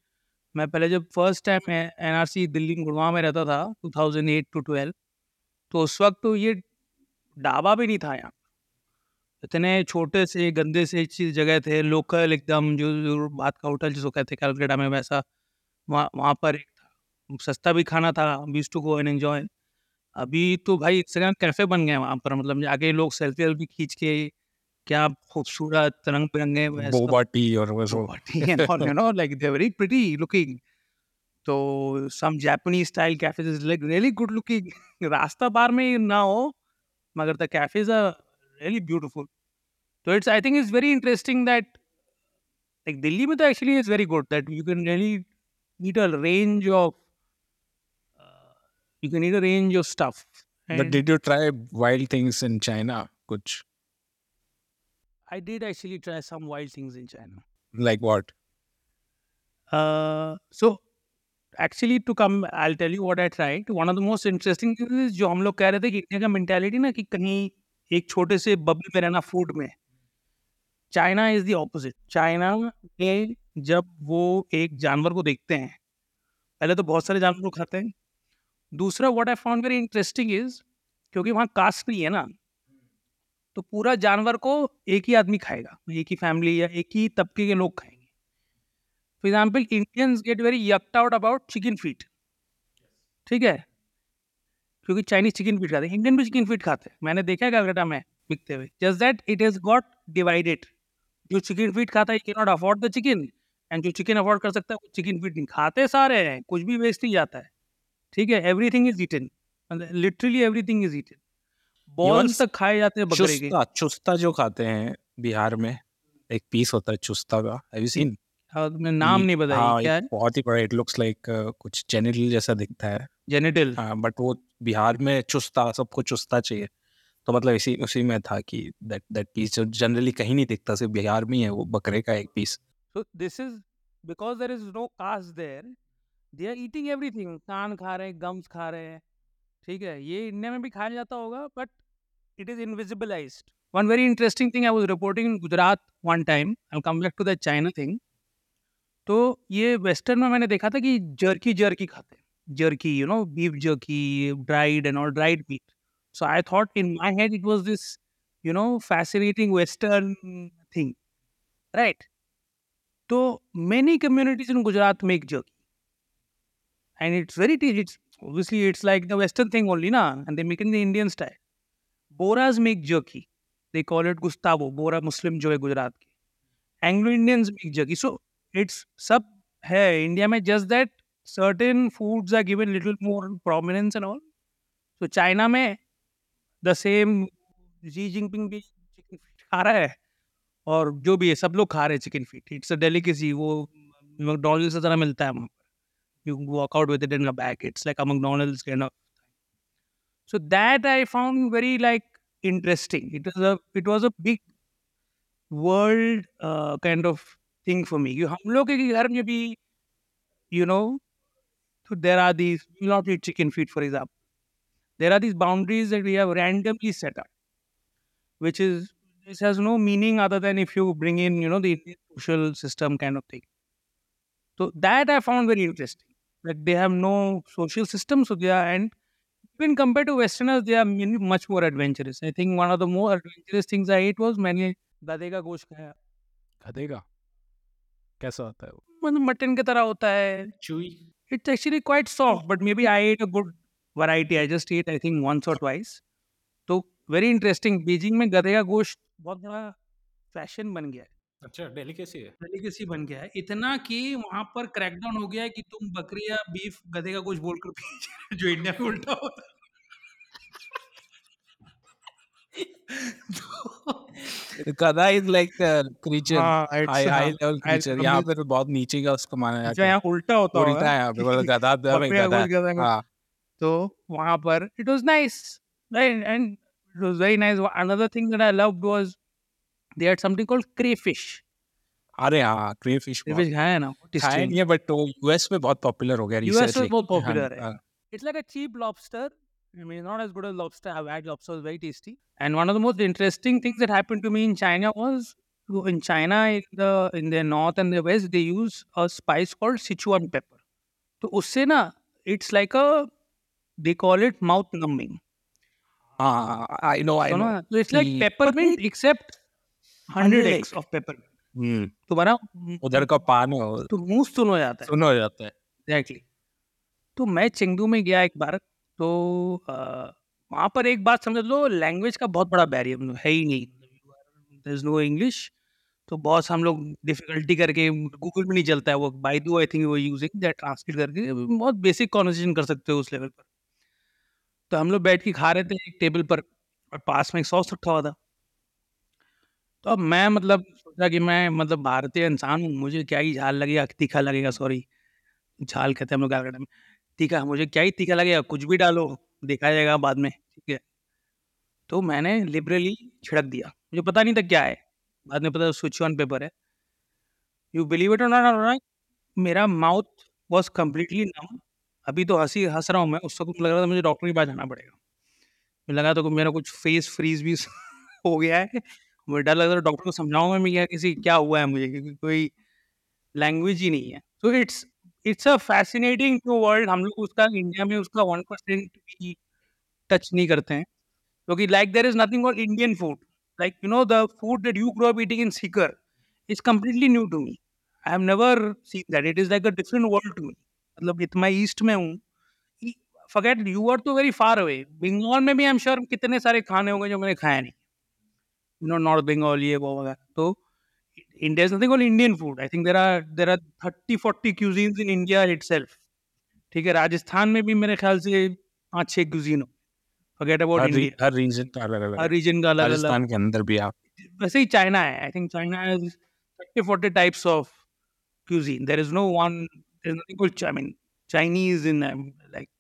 मैं पहले जब first time N R Delhi Gurgaon में रहता था two thousand eight to twelve तो उस वक्त तो ये ढाबा भी नहीं था यहाँ। इतने छोटे से गंदे से चीज़ जगह थे लोकल एकदम जो, जो बात का होटल जिसको कहते हैं कैलकाटा में वैसा वहाँ वहाँ पर एक था। सस्ता भी खाना था बीस टू गो एंड एंजॉय अभी तो भाई इंस्टाग्राम कैफ़े बन गए वहाँ पर मतलब आगे लोग सेल्फी वेल्फी खींच के क्या खूबसूरत रंग बिरंगे और वो सब। body and all, you know, like they're very So some Japanese style cafes is like really good looking. रास्ता बार में ही ना हो मगर the cafes are really beautiful. So it's I think it's very interesting that like Delhi में तो very good that you can really eat a range of uh, you can eat a range of stuff. But And did you try wild things in China? Kuch I did actually try some wild things in China. like what? Uh, so actually to come I you what I tried. One of the most interesting things जो हम लोग कह रहे थे कि India का mentality ना कि कहीं एक छोटे से बबल में रहना फ़ूड में। China is the opposite China में जब वो एक जानवर को देखते हैं, पहले तो बहुत सारे जानवर को खाते हैं। दूसरा what I found very interesting is क्योंकि वहाँ कास्ट नहीं है ना तो पूरा जानवर को एक ही आदमी खाएगा, एक ही फैमिली या एक ही तबके के लोग खाएँगे for example Indians get very yucked out about chicken feet ठीक है? क्योंकि चाइनीज़ चिकन फीट खाते हैं। इंडियन भी चिकन फीट खाते हैं। मैंने देखा है कलकत्ता में बिकते हुए। Just that it is got divided जो चिकन फीट खाता है can not afford the chicken and जो चिकन अफोर्ड कर सकता है वो चिकन फीट नहीं। खाते सारे हैं। कुछ भी वेस्ट नहीं जाता है। ठीक है? Everything is eaten literally everything is eaten balls तक खाए जाते हैं बकरे के। चुस्ता चुस्ता जो खाते हैं बिहार में एक पीस होता है चुस्ता का। हैव यू सीन तुमने नाम नहीं बताया हाँ क्या है बहुत ही बड़ा इट लुक्स लाइक कुछ जेनिटल जैसा दिखता है। जेनिटल? हाँ बट वो बिहार में चुस्ता सबको चुस्ता चाहिए। तो मतलब इसी उसी में था कि दैट दैट पीस जो जनरली कहीं नहीं दिखता सिर्फ़ बिहार में ही है वो बकरे का एक piece So this is because there is no caste there. They are eating everything. कान खा रहे हैं गम्स खा रहे हैं ठीक है? ये इंडिया में भी खाया जाता होगा but it is invisibilised one very interesting thing I was reporting in Gujarat one time I come back to the China thing तो ये वेस्टर्न में मैंने देखा था कि जर्की जर्की खाते jerky you know beef jerky dried and all dried meat so I thought in my head it was this you know fascinating western thing right तो many communities in Gujarat make jerky and it's very T it's obviously it's like the western thing only ना and they make in the Indian style Bohras make jerky they call it gushtaba Bohra Muslim जो है गुजरात के। Anglo Indians make jerky so it's सब है India में just that certain foods are given little more prominence and all. So, China में the same Xi Jinping भी chicken feet खा रहा है और जो भी है, सब लोग खा रहे हैं chicken feet it's a delicacy वो मैकडोनल्ड्स से तरह मिलता है वहाँ पर. You walk out with it in a bag it's like a McDonald's kind of so that I found very like interesting it was a it was a big world kind of thing for me हम लोग के घर में भी you know so there are these you not eat chicken feet for example there are these boundaries that we have randomly set up, which is this has no meaning other than if you bring in, you know, the Indian social system kind of thing. So that I found very interesting. That they have no social system, so they are and when compared to Westerners, they are many- much more adventurous. I think one of the more adventurous things I ate was मैंने गधे का गोश्त खाया गधे का कैसा होता है वो? मतलब मटन की तरह होता है। Chewy It's actually quite soft, but maybe I ate a good variety. I just ate, I think, once or twice. तो very interesting. बीजिंग में गधे का गोश्त बहुत बड़ा फ़ैशन बन गया है। अच्छा डेलिकेसी है। डेलिकेसी बन गया है। इतना कि वहाँ पर क्रैकडाउन हो गया है कि तुम बकरी या बीफ गधे का गोश्त बोलकर बेच जो इंडिया में उल्टा होता है। तो गधा इज़ लाइक क्रीचर हाँ, it's, high high level I- creature यहाँ पे तो बहुत नीचे का उसको माना जाता है। यहाँ उल्टा होता है उल्टा है यहाँ पे बोलो गधा गधा हाँ। तो वहाँ पर it was nice and it was very nice another thing that I loved was they had something called crayfish. अरे हाँ क्रेफिश crayfish खाया है ना खाया नहीं है बट वो यूएस में बहुत पॉपुलर हो गया US में बहुत popular है। हाँ, It's like a cheap lobster. I mean, not as good as lobster. I've had lobster, it's very tasty. And one of the most interesting things that happened to me in China was in China, in the in the north and the west, they use a spice called Sichuan pepper. तो उससे ना it's like a they call it mouth numbing. हाँ I know I So no ना, so it's like कि- peppermint except 100 x of peppermint. हम्म तो बना उधर का पान है वो तो मुंह सुन हो जाता है सुनो हो जाता है एग्जैक्टली तो मैं चेंगदू में गया एक बार तो वहाँ पर एक बात समझ लो, लैंग्वेज का बहुत बड़ा बैरियर है ही नहीं। दर इज़ नो इंग्लिश तो बहुत हम लोग डिफिकल्टी करके गूगल में नहीं चलता है, वो बाइदू आई थिंक वो यूजिंग दैट ट्रांसलेट करके बहुत बेसिक कॉन्वर्सेशन कर सकते हो उस लेवल पर। तो हम लोग बैठ के खा रहे थे एक टेबल पर और पास में एक सॉस रखा हुआ था। तो अब मैं मतलब सोचा कि मैं मतलब भारतीय इंसान हूँ, मुझे क्या ही झाल लगेगा, तीखा लगेगा सॉरी झाल कहते हैं हम लोग गालगढ़ में। तीखा मुझे क्या ही तीखा लगेगा, कुछ भी डालो, देखा जाएगा बाद में, ठीक है। तो मैंने लिबरली छिड़क दिया, मुझे पता नहीं था क्या है, बाद में पता स्विच ऑन पेपर है। यू बिलीव इट और नॉट मेरा माउथ वॉज़ कम्प्लीटली नम अभी तो हँसी, हंस रहा हूँ मैं उस वक्त लग रहा था मुझे डॉक्टर के पास जाना पड़ेगा। मुझे लगा तो मेरा कुछ फेस फ्रीज भी हो गया है, मुझे डर लग रहा था डॉक्टर को समझाऊँगा मैं क्या किसी, क्या हुआ है मुझे, क्योंकि कोई लैंग्वेज ही नहीं है। So it's it's a fascinating to world, हम लोग उसका, इंडिया में उसका वन परसेंट भी टच नहीं करते हैं। क्योंकि like there is nothing called Indian food like you know the food that you grow up eating in Sikar is completely new to me I have never seen that it is like a different world to me मतलब इतना east में हूँ। Forget you are तो very far away Bengal में भी I am sure कितने सारे खाने होंगे जो मैंने खाया नहीं। यू नो नॉर्थ बंगाल ये वो वगैरह। तो India is nothing called Indian food. I think there are there are 30 40 cuisines in India itself. ठीक है राजस्थान में भी मेरे ख्याल से पाँच छह cuisine हो फॉरगेट अबाउट हर री- हर रीजन का अलग अलग हर रीजन का अलग अलग राजस्थान के अंदर भी आप वैसे ही चाइना है I think China has 30 40 types of cuisine there is no one there is nothing called I mean Chinese in um, like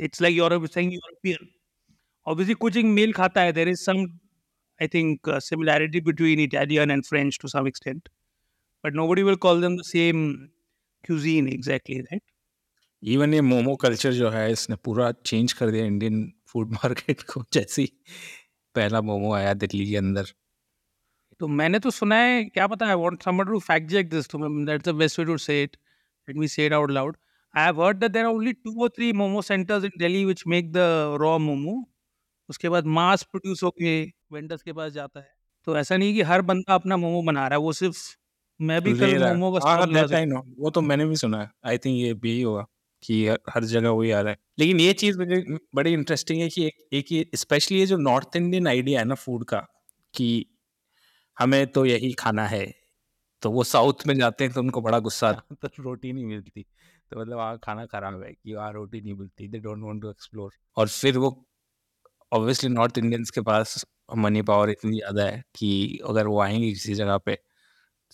it's like Europe saying European obviously कुछ एक मेल खाता है there is some I think uh, similarity between Italian and French to some extent but nobody will call them the same cuisine exactly right? Even ये momo culture जो है इसने पूरा चेंज कर दिया इंडियन फ़ूड मार्केट को जैसे ही पहला मोमो आया दिल्ली के अंदर। तो मैंने तो सुना है क्या पता है want someone to fact check this तो that's the best way to say it let me say it out loud I have heard that there are only two और three momo centres in Delhi which make the raw momo उसके बाद मास produce होके vendors के पास जाता है। तो ऐसा नहीं कि हर बंदा अपना मोमो बना रहा है वो सिर्फ़ मैं भी कल है। मोमो का हाँ, वो तो मैंने भी सुना है। आई थिंक ये भी होगा कि हर- हर जगह वही आ रहा है। लेकिन ये चीज़ मुझे बड़ी इंटरेस्टिंग है कि एक एक ये स्पेशली ये जो नॉर्थ इंडियन आइडिया है ना फ़ूड का कि हमें तो यही खाना है तो वो साउथ में जाते हैं तो उनको बड़ा गुस्सा आता तो रोटी नहीं मिलती। तो मतलब वहाँ खाना खराब है कि वहाँ रोटी नहीं मिलती they don't want to explore और फिर वो ऑब्वियसली नॉर्थ इंडियंस के पास मनी पावर इतनी ज़्यादा है कि अगर वो आएँगे किसी जगह पे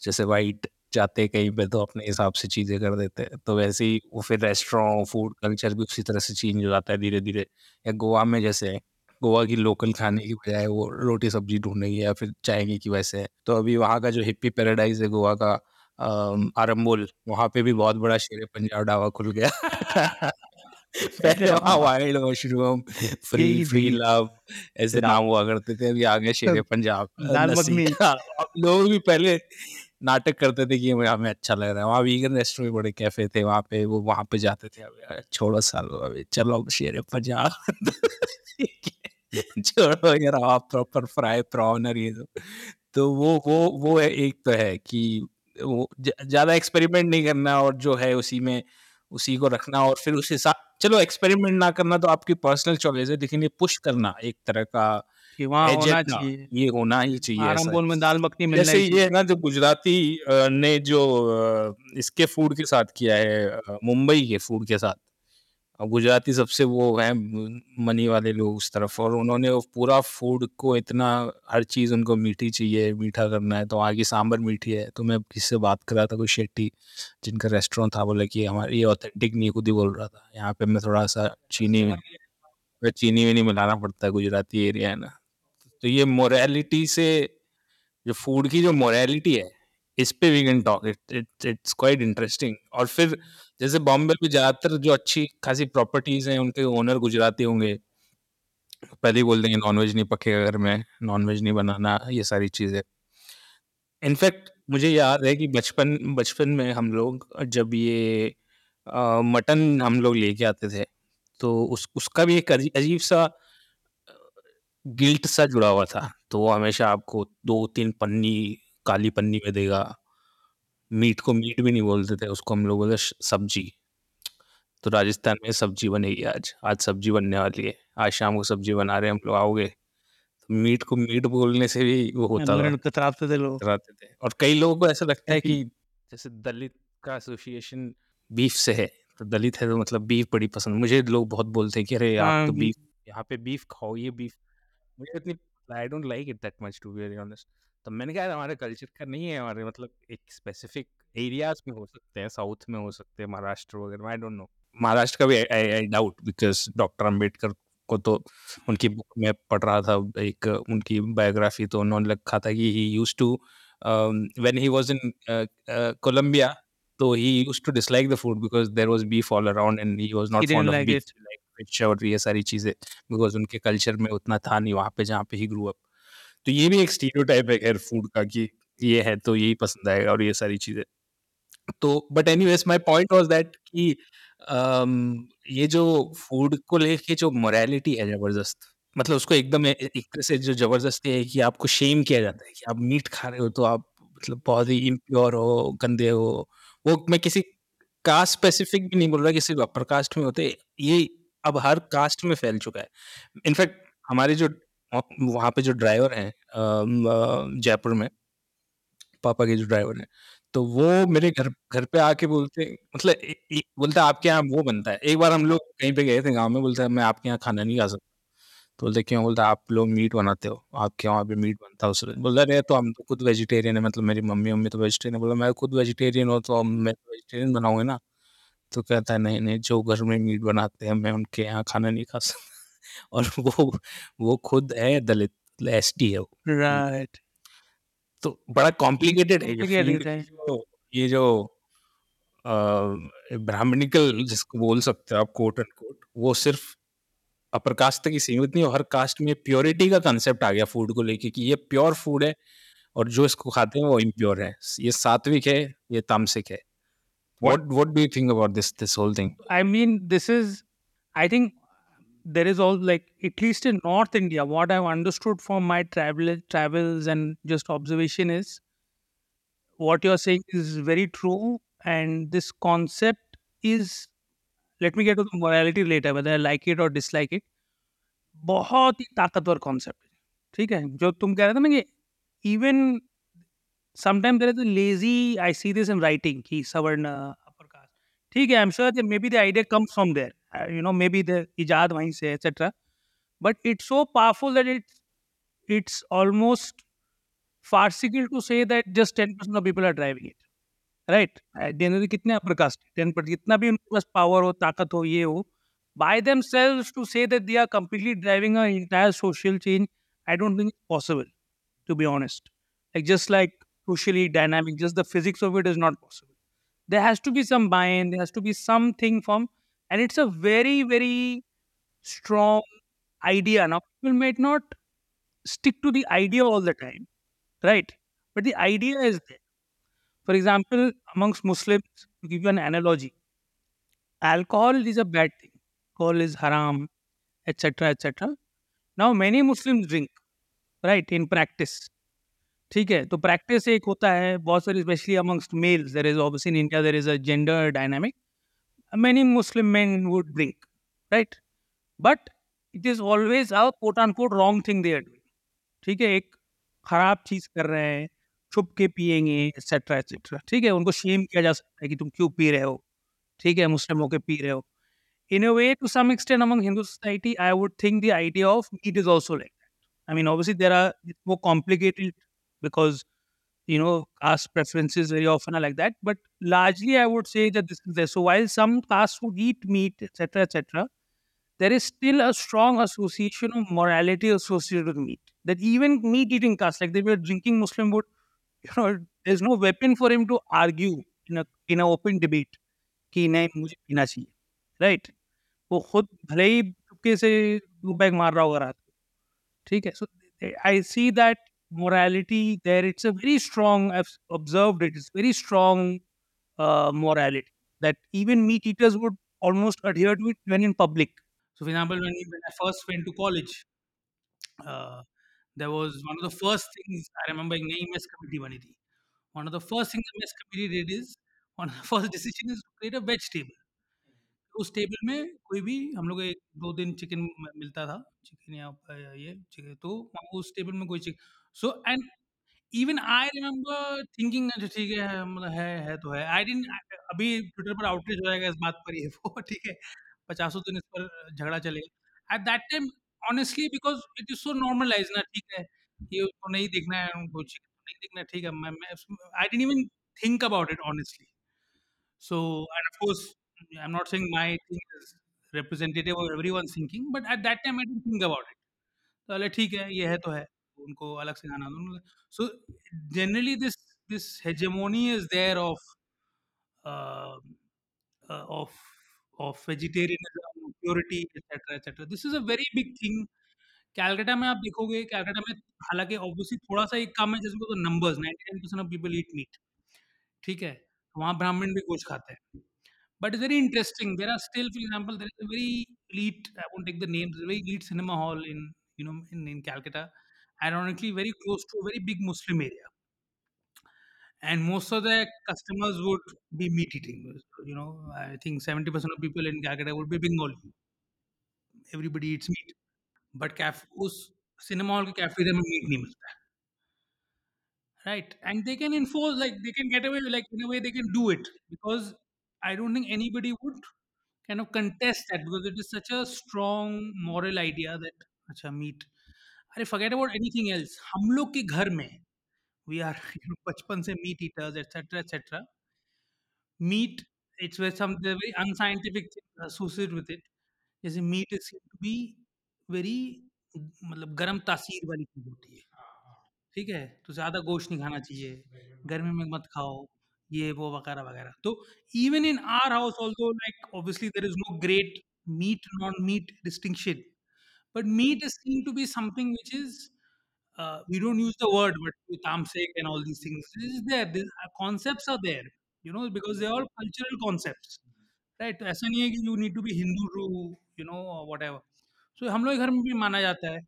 जैसे वाइट जाते कहीं पे तो अपने हिसाब से चीज़ें कर देते हैं। तो वैसे ही वो फिर रेस्टोरेंट फ़ूड कल्चर भी उसी तरह से चेंज हो जाता है धीरे धीरे या गोवा में जैसे गोवा की लोकल खाने की बजाय वो रोटी सब्ज़ी ढूंढेंगे या फिर चाहेंगे कि वैसे है। तो अभी वहाँ का जो हिप्पी पैराडाइज है गोवा का अम, आरंबोल वहाँ पे भी बहुत बड़ा शेर पंजाब ढाबा खुल गया। पहले वहाँ वाइल्ड मशरूम फ्री यही फ्री थी। लव ऐसे नाम हुआ करते थे अभी आ गए शेर पंजाब लोग भी पहले नाटक करते थे कि हमें अच्छा लग रहा है। वहाँ वीगन रेस्टोरेंट बड़े कैफ़े थे वहाँ पे वो वहाँ पे जाते थे अभी यार, छोड़ो सालो अभी चलो शेर पंजाब। छोड़ो यार आप प्रॉपर फ्राई प्रॉन और ये सब। तो वो वो वो एक तो है कि वो ज़्यादा एक्सपेरिमेंट नहीं करना और जो है उसी में उसी को रखना और फिर उस हिसाब चलो एक्सपेरिमेंट ना करना तो आपकी पर्सनल चॉइस है लेकिन ये पुश करना एक तरह का कि वहाँ होना चाहिए। ये होना ही चाहिए में दाल मखनी मिलना जैसे ये है ना जो गुजराती ने जो इसके फ़ूड के साथ किया है मुंबई के फ़ूड के साथ गुजराती सबसे वो है मनी वाले लोग उस तरफ़। और उन्होंने वो पूरा फ़ूड को इतना हर चीज़ उनको मीठी चाहिए मीठा करना है तो आगे सांभर मीठी है। तो मैं किससे बात कर रहा था कोई शेट्टी जिनका रेस्टोरेंट था बोला कि हमारी ये ऑथेंटिक नहीं खुद ही बोल रहा था। यहाँ पे मैं थोड़ा सा चीनी में चीनी भी नहीं मिलाना पड़ता है गुजराती एरिया है ना। तो ये मोरालिटी से जो फ़ूड की जो मोरालिटी है इस पे we can talk it it's quite interesting और फिर जैसे बॉम्बे में ज़्यादातर जो अच्छी खासी प्रॉपर्टीज़ हैं, उनके ओनर गुजराती होंगे। पहले ही बोल देंगे नॉनवेज नहीं पकेगा घर में नॉनवेज नहीं बनाना, ये सारी चीज़ें। इनफैक्ट मुझे याद है कि बचपन बचपन में हम लोग, जब ये मटन हम लोग लेके आते थे तो उस, उसका भी एक अजी- अजीब सा गिल्ट सा जुड़ा हुआ था। तो वो हमेशा आपको दो तीन पन्नी, काली पन्नी में देगा। मीट को मीट भी नहीं बोलते थे उसको हम लोग बोलते श- सब्ज़ी। तो राजस्थान में सब्ज़ी बनेगी आज। आज सब्ज़ी बनने वाली है। आज शाम को सब्ज़ी बना रहे हैं हम लोग आओगे? तो मीट को मीट बोलने से भी वो होता था। कतराते थे लोग। कराते थे। और कई लोगों को ऐसा लगता है कि जैसे दलित का एसोसिएशन बीफ से है तो दलित है तो मतलब बीफ बड़ी पसंद। मुझे लोग बहुत बोलते हैं कि अरे हाँ, आप तो हम्म। बीफ यहाँ पे बीफ खाओ ये बीफ। मुझे इतनी I don't like it that much to be very honest तो मैंने कहा हमारे कल्चर का नहीं है हमारे मतलब एक स्पेसिफिक एरियाज़ में हो सकते हैं साउथ में हो सकते हैं महाराष्ट्र वगैरह आई डोंट नो महाराष्ट्र का भी I doubt because doctor Ambedkar को तो उनकी बुक में पढ़ रहा था एक उनकी बायोग्राफी तो उन्होंने लिखा था कि he use to when he was in Columbia तो he use to dislike the food because there was beef all around and he was not fond of beef like fish और ये सारी चीज़ें बिकॉज़ उनके कल्चर में उतना था नहीं वहाँ पे जहाँ पे ही ग्रू अप तो ये भी एक स्टीरियोटाइप है खैर फ़ूड का कि ये है तो यही पसंद आएगा और ये सारी चीज़ें। तो but anyways my point was that कि अम, ये जो फ़ूड को लेके जो मोरालिटी है ज़बरदस्त मतलब उसको एकदम एक तरह से जो ज़बरदस्ती है कि आपको शेम किया जाता है कि आप मीट खा रहे हो तो आप मतलब बहुत ही इम्प्योर हो गंदे हो। वो मैं किसी कास्ट स्पेसिफिक भी नहीं बोल रहा कि सिर्फ़ अपर कास्ट में होते ये अब हर कास्ट में फैल चुका है। इनफैक्ट हमारे जो वहाँ पे जो ड्राइवर हैं जयपुर में, पापा के जो ड्राइवर हैं तो वो मेरे घर घर पे आके बोलते मतलब बोलता आपके यहाँ वो बनता है। एक बार हम लोग कहीं पे गए थे गाँव में, बोलता मैं आपके यहाँ खाना नहीं खा सकता। तो बोलते क्यों? बोलता आप लोग मीट बनाते हो। आपके वहाँ पे मीट बनता है उसमें बोलता अरे तो हम तो खुद वेजिटेरियन है मतलब मेरी मम्मी मम्मी तो वेजिटेरियन है। बोला मैं खुद वेजिटेरियन हूँ तो मैं वेजिटेरियन बनाऊँगा ना। तो कहता है नहीं नहीं, जो घर में मीट बनाते हैं, मैं उनके यहाँ खाना नहीं खा सकता। और वो वो खुद है दलित एस टी है वो। राइट तो बड़ा कॉम्प्लिकेटेड है ये जो ये जो ब्राह्मणिकल जिसको बोल सकते हो आप कोट एंड कोट वो सिर्फ़ अपर कास्ट तक ही सीमित नहीं हर कास्ट में प्योरिटी का कंसेप्ट आ गया फ़ूड को लेके कि ये प्योर फ़ूड है और जो इसको खाते हैं वो इम्प्योर है। ये सात्विक है ये तामसिक है। What what do you think about this this whole thing? I mean, this is, I think there is all like, at least in North India, what I've understood from my travel travels and just observation is what you're saying is very true. And this concept is, let me get to the morality later, whether I like it or dislike it. बहुत ही ताकतवर concept है ठीक है जो तुम कह रहे थे ना कि even sometime there is lazy I see this in writing कि सवर्ण अपर कास्ट ठीक है I am sure maybe the idea comes from there you know may be the इजाद वहीं से etcetera but it's so powerful that it's it's almost farcical to say that just 10% of people are driving it right generally कितने upper cast ten percent जितना भी उनके पास power हो ताकत हो ये हो by themselves to say that they are completely driving a entire social change I don't think possible to be honest like just like crucially dynamic just the physics of it is not possible there has to be some buy-in there has to be something from and it's a very very strong idea now people might not stick to the idea all the time right but the idea is there for example amongst muslims to give you an analogy alcohol is a bad thing alcohol is haram etc etc now many muslims drink right in practice ठीक है तो practice एक होता है बहुत सारी specially amongst males there is obviously in India there is a gender dynamic many Muslim men would drink, right? But it is always a quote unquote wrong thing they are doing. ठीक है एक खराब चीज कर रहे हैं छुप के पिएंगे एक्सेट्रा एक्सेट्रा ठीक है उनको शेम किया जा सकता है कि तुम क्यों पी रहे हो ठीक है मुस्लिम होके पी रहे हो in a way to some extent among hindu society i would think the idea of meat is also like that i mean obviously there are it's more complicated because you know caste preferences very often are like that but largely i would say that this is there so while some castes would eat meat etc etc there is still a strong association of morality associated with meat that even meat eating castes like they were drinking muslim would you know there's no weapon for him to argue in a in an open debate कि नहीं मुझे पीना चाहिए right वो खुद भले ही चुपके से दो बैग मार रहा होगा रात को ठीक है so I see that morality there it's a very strong i've observed it it's very strong uh, morality that even meat eaters would almost adhere to it when in public so for example when, when i first went to college uh, there was one of the first things i remember एक नई mess committee बनी थी one of the first things the mess committee did is one of the first decision is to create a veg table उस table में कोई भी हम लोग एक दो दिन चिकन मिलता था चिकन या अ, ये चिकन तो वहाँ उस टेबल में कोई chicken so and even I remember thinking ठीक है मतलब है है तो है। आई डिडंट अभी ट्विटर पर आउटरीच हो जाएगा इस बात पर ये वो ठीक है पचासों दिन इस पर झगड़ा चलेगा at that time honestly because it is so normalize ना ठीक है ये उसको नहीं देखना है उनको नहीं देखना ठीक है मैं I didn't even think about it honestly so, and of course, I'm not saying my thing is representative of everyone's thinking, but at that time I didn't think about it. तो अरे ठीक है ये है तो है। उनको अलग से गाना so generally this this hegemony is there of of of vegetarianism purity etcetera etcetera this is a very big thing Calcutta में आप देखोगे कैलकाटा में हालाँकि ऑब्वियसली थोड़ा सा एक कम है जैसे तो numbers ninety nine percent of people eat meat ठीक है? वहाँ ब्राह्मण भी कुछ खाते हैं। But is very interesting there are still for example there is a very elite I won't take the name very elite cinema hall in in Calcutta ironically very close to a very big Muslim area. And most of the customers would be meat eating. You know, I think 70% of people in Calcutta would be Bengali. Everybody eats meat. But cafe, us cinema hall cafe mein meat nahi milta. Right. And they can enforce, like, they can get away, like, in a way, they can do it. Because I don't think anybody would kind of contest that because it is such a strong moral idea that, acha, meat अरे forget about anything else हम लोग के घर में we are बचपन से meat eaters etcetera etcetera meat it's very unscientific जैसे meat is to be very मतलब गर्म तासीर वाली चीज़ होती है। हाँ, हाँ। ठीक है? तो ज़्यादा गोश्त नहीं खाना चाहिए। गर्मी में मत खाओ। ये वो वगैरह वगैरह। तो even in our house also like obviously there is no great meat non meat distinction but meat is seen to be something which is uh, we don't use the word but tamsek and all these things this is there these uh, concepts are there you know because they're all cultural concepts right तो ऐसा नहीं है कि you need to be hindu to you know or whatever so हम लोग के घर में भी माना जाता है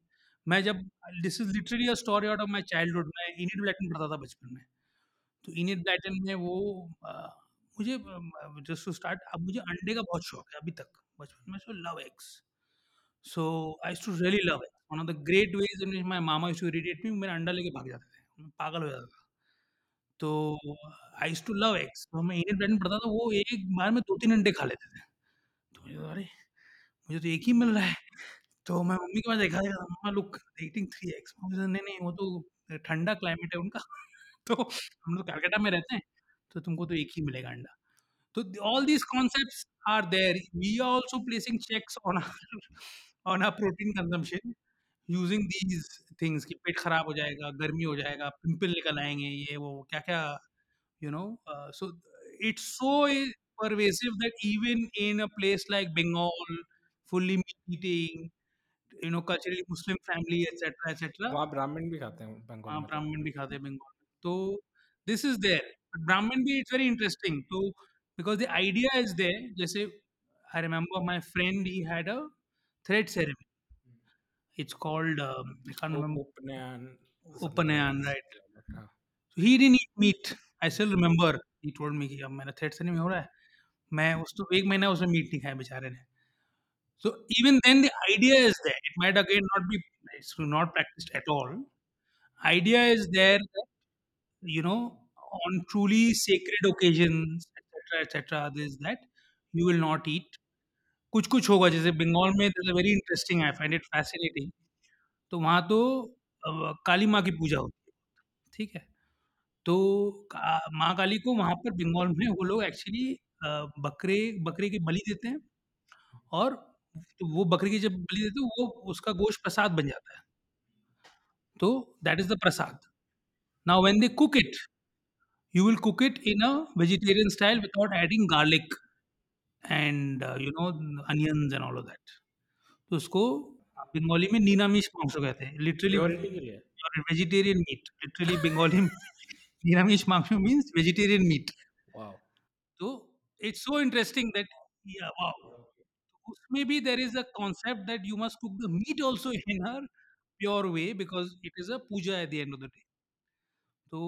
मैं जब this is literally a story out of my childhood मैं इनिट ब्लैटन पढ़ता था बचपन में तो इनिट ब्लैटन में वो अ, मुझे जस्ट टू स्टार्ट अब मुझे अंडे का बहुत शौक है अभी तक बचपन में so love eggs so I too really love eggs one of the great ways in my mama used to irritate me मेरा अंडा लेके भाग जाते थे। पागल हो जाता था। तो आई टू लव एग्स तो मैं इनिट ब्लैटन पढ़ता था, वो एक बार में दो तीन अंडे खा लेते थे। तो मुझे अरे, मुझे तो एक ही मिल रहा है। तो मैं मम्मी के पास देखा देखा, मम्मा लुक ईटिंग 3x मम्मी से नहीं नहीं, वो तो ठंडा क्लाइमेट है उनका। तो हम लोग कलकत्ता में रहते हैं तो तुमको तो एक ही मिलेगा अंडा। तो all these concepts are there. We are also placing checks on our on a protein consumption using these things कि पेट खराब हो जाएगा गर्मी हो जाएगा पिम्पल निकल आएँगे ये वो क्या क्या you know so it's so pervasive that even in a place like Bengal fully meat you know culturally Muslim family etcetera etcetera वहाँ ब्राह्मण भी खाते हैं बंगाल हाँ तो। ब्राह्मण भी खाते हैं बंगाल तो दिस इज़ देयर ब्राह्मण भी इट्स वेरी इंटरेस्टिंग तो because the idea is there जैसे I remember my friend he had a Thread ceremony it's called I can't remember Upanayan Upanayan right हाँ। So he didn't eat meat. I still remember he told me कि अब मेरा thread ceremony हो रहा है मैं उस तो एक महीना उसने मीट नहीं खाया बेचारे ने so even then the idea is there it might again not be it's not practiced at all idea is there that you know on truly sacred occasions etc etc this that you will not eat कुछ कुछ होगा, जैसे बंगाल में this very interesting I find it fascinating तो वहाँ तो काली माँ की पूजा होती है, ठीक है? तो का- माँ काली को वहाँ पर बंगाल में वो लोग एक्चुअली बकरे बकरे की बलि देते हैं और तो वो बकरी की जब बलि देते हैं, वो उसका गोश्त प्रसाद बन जाता है। तो that is the prasad. Now when they cook it you will cook it in a vegetarian style without adding garlic. And you know know onions and all of that. तो उसको बंगाली में नीनामिश मांसो कहते हैं। Literally vegetarian meat literally Bengali में नीनामिश मांसो मींस वेजिटेरियन मीट वाओ तो इट्स सो इंटरेस्टिंग दैट या वाओ उसमें भी there is a concept that you must cook the meat also in her pure way because it is a puja at the end of the day तो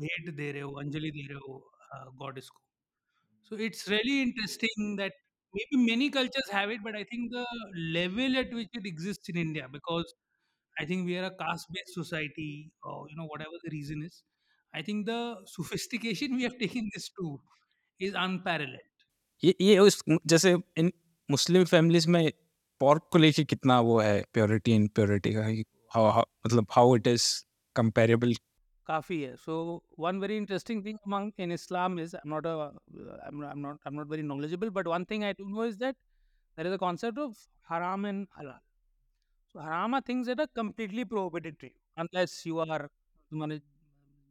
भेंट दे रहे हो अंजलि दे रहे हो गॉडेस को। so it's really interesting that maybe many cultures have it but i think the level at which it exists in india because i think we are a caste based society or you know whatever the reason is i think the sophistication we have taken this to is unparalleled ये ये उस जैसे इन मुस्लिम families में pork को लेके कितना वो है प्योरिटी इन प्योरिटी का हाउ मतलब how it is comparable so one very interesting thing among in Islam is I'm not I'm not I'm not very knowledgeable, but one thing I do know is that there is a concept of haram and halal. So haram things are completely prohibited unless you are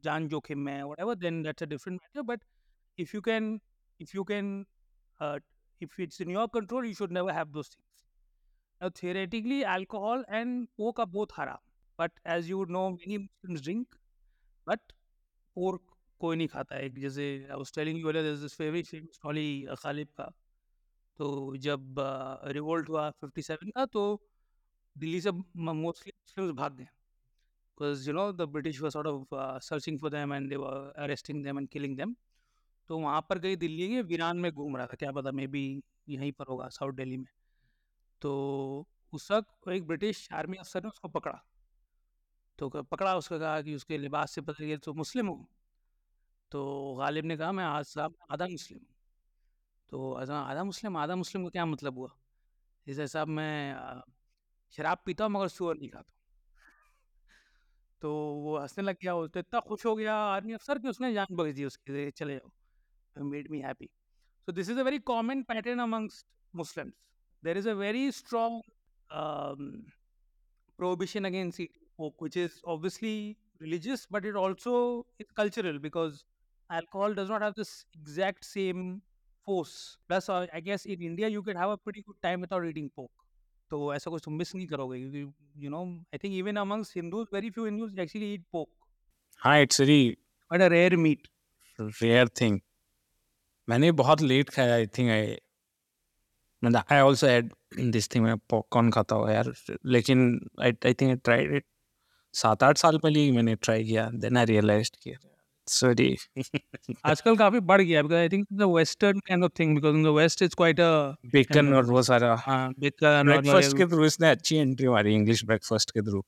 jan jokhim hai, whatever. Then that's a different matter. But if you can if you can uh, if it's in your control, you should never have those things. Now theoretically, alcohol and coke are both haram. But as you would know, many Muslims drink but pork कोई नहीं खाता है। जैसे was telling favourite story Ghalib का। तो जब revolt हुआ 57 का तो दिल्ली से मोस्टली मुस्लिम्स भाग गए। Because you know the British were sort of searching for them and they arresting them and killing them तो वहाँ पर गई दिल्ली के, वीरान में घूम रहा था, क्या पता मे बी यहीं पर होगा, साउथ दिल्ली में। तो उस वक्त एक ब्रिटिश आर्मी अफसर ने उसको पकड़ा। तो पकड़ा उसका कहा कि उसके लिबास से पता चला तो मुस्लिम हूँ। तो गालिब ने कहा मैं आज साहब आधा मुस्लिम हूँ। तो आधा मुस्लिम आधा मुस्लिम का क्या मतलब हुआ? जैसे साहब मैं शराब पीता हूँ मगर सुअर नहीं खाता तो वो हंसने लग गया तो इतना खुश हो गया आर्मी अफसर कि उसने जान बख्श दी उसके चले जाओ made me happy so this is a very common pattern amongst muslims. There is a very strong um, prohibition against eating pork which is obviously religious but it also is cultural because alcohol does not have this exact same force plus uh, i guess in india you can have a pretty good time without eating pork तो ऐसा कुछ तुम miss नहीं करोगे क्योंकि you know I think even amongst Hindus very few Hindus actually eat pork हाँ it's very but a rare meat rare thing मैंने बहुत लेट खाया आई थिंक आई मतलब I also add this thing मैं popcorn खाता हूँ यार लेकिन I I think I tried it सात आठ साल पहले ही मैंने ट्राई किया देन आई रियलाइज़ किया इट्स वेरी आजकल काफ़ी बढ़ गया because I think the western kind of thing because in the west it's quite a bacon और वो सारा हाँ बेकन ब्रेकफास्ट के थ्रू इसने अच्छी एंट्री मारी इंग्लिश ब्रेकफास्ट के थ्रू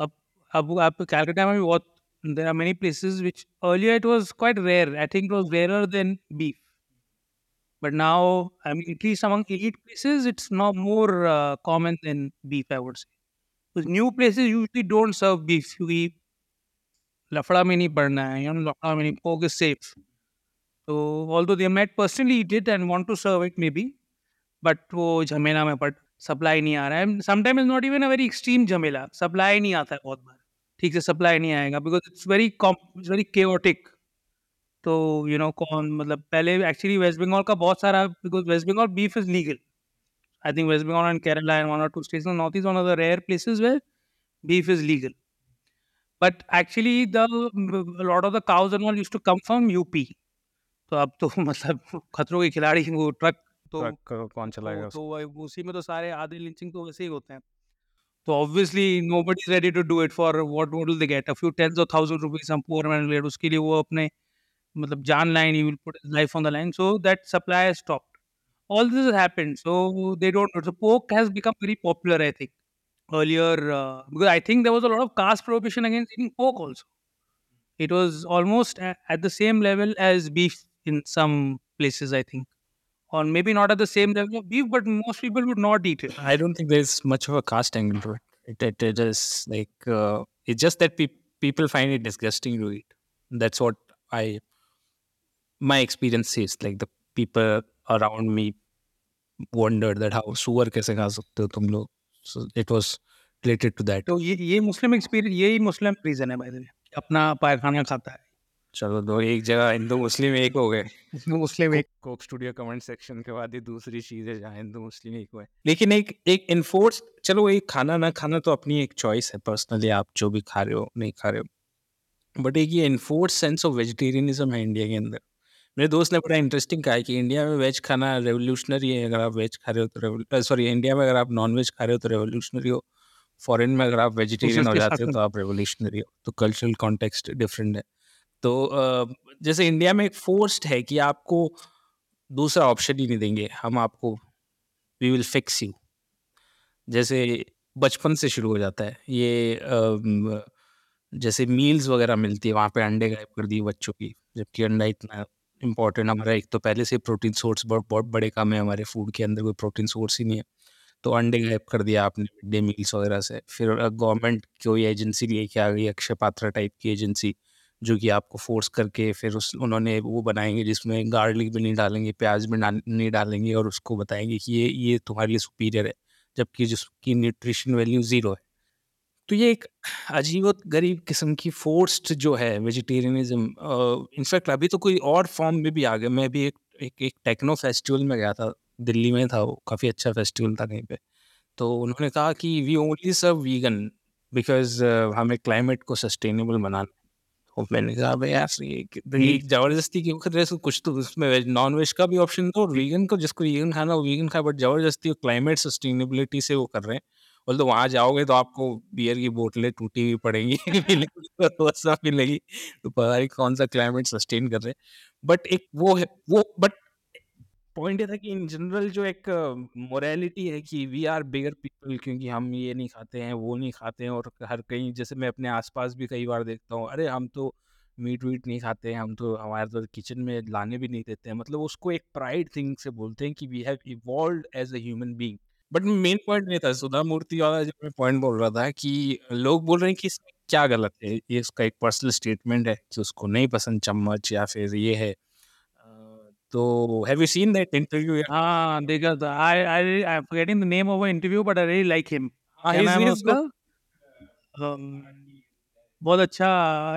अब अब आप कैलकाटा में भी बहुत there are many places which earlier it was quite rare. I think it was rarer than beef. But now, I mean, at least among elite places, it's now more uh, common than beef, I would say. New places usually don't serve beef. क्योंकि लफड़ा में नहीं पड़ना है, लफड़ा में नहीं, pork is safe. So, although they might personally eat it and want to serve it maybe, but वो झमेला में पड़ सप्लाई नहीं आ रहा है sometime is not even a very extreme झमेला सप्लाई नहीं आता है बहुत बार ठीक से सप्लाई नहीं आएगा because it's very it's very chaotic तो यू नो कौन मतलब पहले एक्चुअली वेस्ट बंगाल का बहुत सारा because West Bengal beef is legal I think West Bengal and Kerala and one और two states North East one of the rare places where beef is legal. But actually, the a lot of the cows and all used to come from UP. तो अब तो मतलब खतरों के खिलाड़ी वो truck तो ट्रक कौन चलाएगा तो, तो वो- उसी में तो सारे आधे लिंचिंग तो वैसे ही होते हैं। तो obviously nobody is ready to do it for what would they get a few tens of thousand rupees some poor man get उसके लिए वो अपने मतलब जान line he will put life on the line so that supply stopped all this has happened so they don't know so pork has become very popular i think earlier uh, because I think there was a lot of caste prohibition against eating pork also. It was almost at the same level as beef in some places, I think. Or maybe not at the same level of beef, but most people would not eat it. I don't think there's much of a caste angle to it. It, it, it is like uh, it's just that pe- people find it disgusting to eat. That's what I my experience is. Like the people around me wondered that how sugar कैसे खा सकते हो तुम लोग. So it was related to that. तो ये ये Muslim experience यही मुस्लिम रीजन है बाय द वे अपना पायखाना खाता है। चलो दो एक जगह हिंदू मुस्लिम एक हो गए। इसमें मुस्लिम एक। कोक स्टूडियो कमेंट सेक्शन के बाद ये दूसरी चीज़ है जहाँ हिंदू मुस्लिम एक हुआ है लेकिन एक एक इन्फोर्स चलो एक खाना ना खाना तो अपनी एक चॉइस है पर्सनली आप जो भी खा रहे हो नहीं खा रहे हो। बट एक ये इन्फोर्स सेंस ऑफ़ वेजिटेरियनिज्म है इंडिया के अंदर। मेरे दोस्त ने बड़ा इंटरेस्टिंग कहा है कि इंडिया में वेज खाना रेवोल्यूशनरी है। अगर आप वेज खा रहे हो तो सॉरी इंडिया में अगर आप नॉन वेज खा रहे हो तो रेवोल्यूशनरी हो। फॉरेन में अगर आप वेजिटेरियन हो जाते हो साथ- तो आप रेवोल्यूशनरी हो। तो कल्चरल कॉन्टेक्स्ट डिफरेंट है। तो अ, जैसे इंडिया में एक फोर्स्ड है कि आपको दूसरा ऑप्शन ही नहीं देंगे। हम आपको वी विल फिक्स यू जैसे बचपन से शुरू हो जाता है। ये अम, जैसे मील्स वगैरह मिलती है वहाँ पे अंडे गायब कर दिए बच्चों की जबकि अंडा इतना इम्पोर्टेंट हमारा। एक तो पहले से प्रोटीन सोर्स बहुत बहुत बड़े काम है हमारे फ़ूड के अंदर, कोई प्रोटीन सोर्स ही नहीं है। तो अंडे गायब कर दिया आपने मिड डे मील्स वगैरह से। फिर गवर्नमेंट कोई एजेंसी लेके आ गई, अक्षय पात्रा टाइप की एजेंसी जो कि आपको फोर्स करके फिर उस, उन्होंने वो बनाएँगे जिसमें गार्लिक भी नहीं डालेंगे, प्याज भी नहीं डालेंगे और उसको बताएँगे कि ये ये तुम्हारे लिए सुपीरियर है। जबकि जिसकी न्यूट्रिशन वैल्यू ज़ीरो है। तो ये एक अजीब गरीब किस्म की फोर्स्ड जो है वेजिटेरियनिज्म इनफैक्ट अभी तो कोई और फॉर्म में भी आ गया। मैं भी एक एक, एक टेक्नो फेस्टिवल में गया था दिल्ली में था वो काफ़ी अच्छा फेस्टिवल था कहीं पे। तो उन्होंने कहा कि we only serve vegan because हमें क्लाइमेट को सस्टेनेबल बनाना और मैंने कहा भाई यार ये तो ज़बरदस्ती की वक्त जैसे कुछ तो उसमें वेज नॉन वेज का भी ऑप्शन था और वीगन को जिसको वीगन खाना वो वीगन खाए बट ज़बरदस्ती क्लाइमेट सस्टेनेबिलिटी से वो कर रहे हैं। बोल तो वहाँ जाओगे तो आपको बियर की बोतलें टूटी हुई पड़ेंगी वैसा मिलेगी। तो पता नहीं कौन सा क्लाइमेट सस्टेन कर रहे हैं। बट एक वो है, वो बट पॉइंट ये था कि इन जनरल जो एक मोरालिटी है कि वी आर बिगर पीपल क्योंकि हम ये नहीं खाते हैं, वो नहीं खाते हैं और हर कहीं, जैसे मैं अपने आसपास भी कई बार देखता हूँ, अरे, हम तो मीट वीट नहीं खाते हैं, हम तो हमारे तो किचन में लाने भी नहीं देते हैं। मतलब उसको एक प्राइड थिंग से बोलते हैं कि we have evolve as a human being but main point नहीं था सुधा मूर्ति वाला जो मैं पॉइंट बोल रहा था कि लोग बोल रहे हैं कि इसमें क्या गलत है? ये उसका एक पर्सनल स्टेटमेंट है कि उसको नहीं पसंद चम्मच या फिर ये है। तो have you seen that interview हाँ देखा था। I I I am forgetting the name of interview but I really like him बहुत अच्छा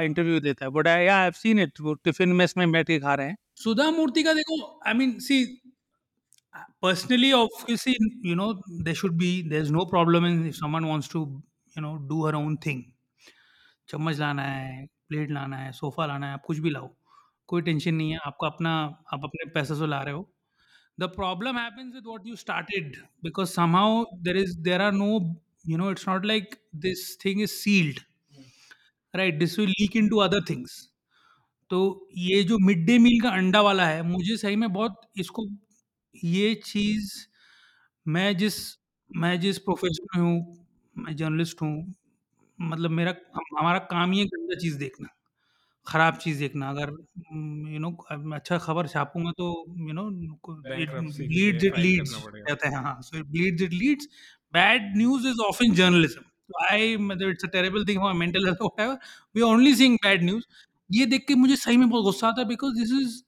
इंटरव्यू देता है but I I have seen it वो टिफ़िन मेस में बैठ के खा रहे हैं। सुधा मूर्ति का देखो I mean see personally obviously you know there should be there's no problem in if someone wants to you know do her own thing चम्मच लाना है प्लेट लाना है सोफा लाना है आप कुछ भी लाओ कोई टेंशन नहीं है आपका अपना आप अपने पैसे से ला रहे हो the problem happens with what you started because somehow there is there are no you know it's not like this thing is sealed right this will leak into other things तो ये जो मिड डे मील का अंडा वाला है मुझे सही में बहुत इसको ये चीज़ मैं जिस मैं जिस प्रोफेशन में हूँ मैं जर्नलिस्ट हूँ मतलब मेरा हम- हमारा काम ही है गंदा चीज़ देखना खराब चीज़ देखना। अगर यू नो अच्छा खबर छापूँगा तो यू नो के इट लीड्स करना पड़ेगा। कहते हैं हाँ so it leads it leads bad news is often journalism I मतलब it's a terrible thing for mental health whatever we are only seeing bad news ये देख के मुझे सही में बहुत गुस्सा आता है because this is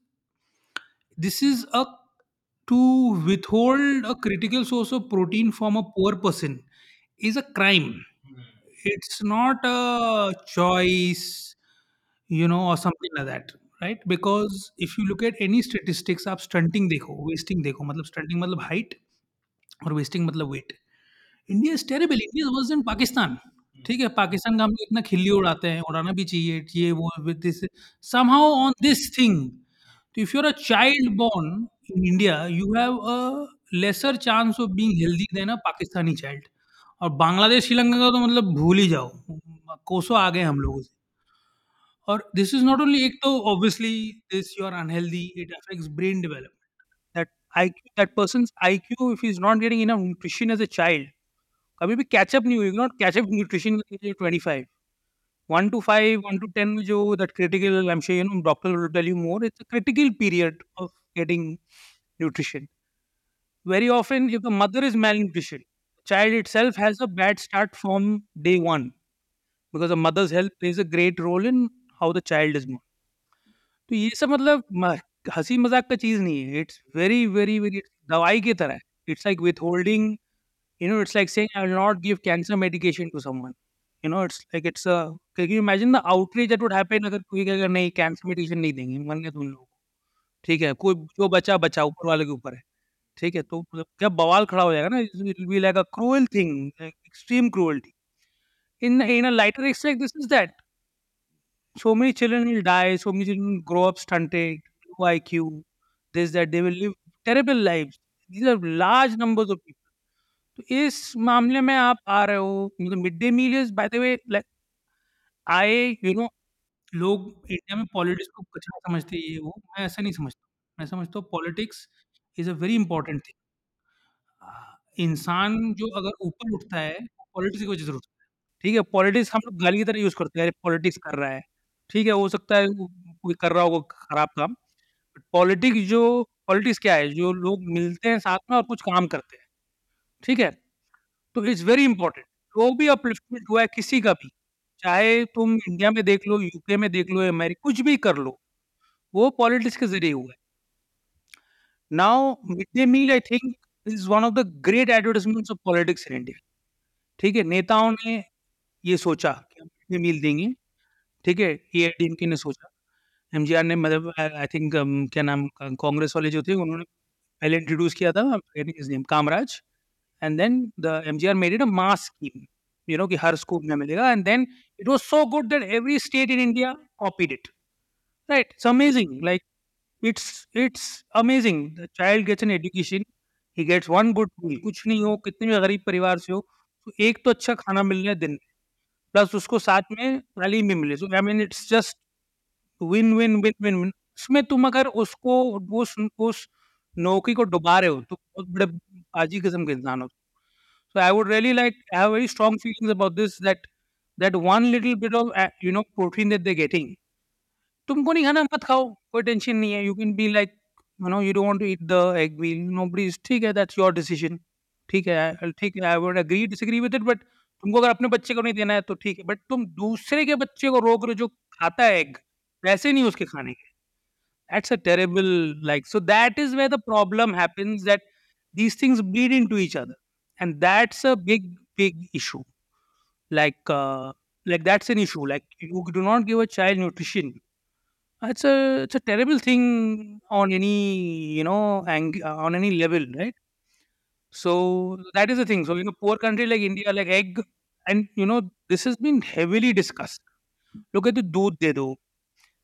this is a to withhold a critical source of protein from a poor person is a crime it's not a choice you know or something like that right because if you look at any statistics आप stunting देखो wasting देखो मतलब stunting मतलब height और wasting मतलब weight India is terrible India worse in Pakistan ठीक है पाकिस्तान का हम लोग इतना खिल्ली उड़ाते हैं उड़ाना भी चाहिए ये वो with this somehow on this thing तो if you are a child born in India you have a lesser chance of being healthy than a Pakistani child और बांग्लादेश श्रीलंका का तो मतलब भूल ही जाओ। कोसों आ गए हम लोगों से। और दिस इज़ नॉट ओनली एक तो obviously this you are unhealthy it affects brain development that IQ, that person's IQ, if he's not getting enough nutrition as a child, कभी भी कैचअप नहीं हुई not catch up nutrition twenty five one two five one two ten जो that critical I am sure doctor more it's a critical period Of getting nutrition very often if the mother is malnutrition child itself has a bad start from day one because the mother's health plays a great role in how the child is born तो ये सब मतलब म- हंसी मजाक का चीज नहीं है इट्स वेरी वेरी वेरी दवाई की तरह it's like with holding you know, it's like saying I will not give cancer medication to someone. You know, it's like it's a. Can you imagine the outrage that would happen अगर कोई कहेगा नहीं cancer medication नहीं देंगे मरने तुम लोगों को ठीक है, कोई जो बचा बचा, ऊपर वाले के ऊपर है। ठीक है तो मतलब जब बवाल खड़ा हो जाएगा ना it be like a cruel thing extreme cruelty in in a lighter extract this is that. So many children will die so many children grow up stunted low IQ this that they will live terrible life these are large numbers of people तो इस मामले में आप आ रहे हो मतलब mid day meal is by the way like I you know लोग इंडिया में पॉलिटिक्स को कचरा समझते ये वो, मैं ऐसा नहीं समझता मैं समझता हूँ politics is a very important thing. इंसान जो अगर ऊपर उठता है पॉलिटिक्स की वजह से उठता है। ठीक है, पॉलिटिक्स हम लोग गाली की तरह यूज़ करते हैं पॉलिटिक्स कर रहा है। ठीक है, हो सकता है कोई कर रहा होगा खराब काम। बट पॉलिटिक्स जो, पॉलिटिक्स क्या है, जो लोग मिलते हैं साथ में और कुछ काम करते हैं। ठीक है तो इट्स वेरी इंपॉर्टेंट जो भी अपलिफ्टमेंट हुआ है किसी का भी चाहे तुम इंडिया में देख लो यूके में देख लो अमेरिका कुछ भी कर लो वो पॉलिटिक्स के ज़रिए हुआ है। Now mid day meal I think is one of the great advertisements of politics in India ठीक है नेताओं ने ये सोचा कि हम मिड डे मील देंगे। ठीक है ए डीएमके ने सोचा। एमजीआर ने मतलब आई थिंक क्या नाम कांग्रेस वाले जो थे उन्होंने पहले इंट्रोड्यूस किया था Kamaraj. And then the MGR made it a mass scheme, you know कि हर स्कूल में मिलेगा। And then it was so good that every state in India copied it right it's amazing like it's it's amazing the child gets an education he gets one good meal कुछ नहीं हो कितने भी गरीब परिवार से हो तो एक तो अच्छा खाना मिलने दिन में प्लस उसको साथ में तालीम भी मिले। I mean it's just win win win win win उसमें तुम अगर उसको उस उस नौकरी को डुबा रहे हो तो बहुत बड़े आजी किस्म के इंसान हो। so i would really like i have very strong feelings about this that that one little bit of uh, you know protein that they're getting तुमको नहीं खाना मत खाओ कोई टेंशन नहीं है you can be like you know you don't want to eat the egg wheel nobody ठीक है दैट्स योर डिसीजन ठीक है ठीक है I would agree disagree with it but तुमको अगर अपने बच्चे को नहीं देना है तो ठीक है बट तुम दूसरे के बच्चे को रोक रहे हो जो खाता है एग वैसे नहीं उसके खाने के that's a terrible like so that is where the problem happens that these things bleed into each other and that's a big big issue like uh, like that's an issue like you do not give a child nutrition it's a it's a terrible thing on any you know ang- on any level right so that is the thing so in a poor country like india like egg and you know this has been heavily discussed look at the दूध दे दो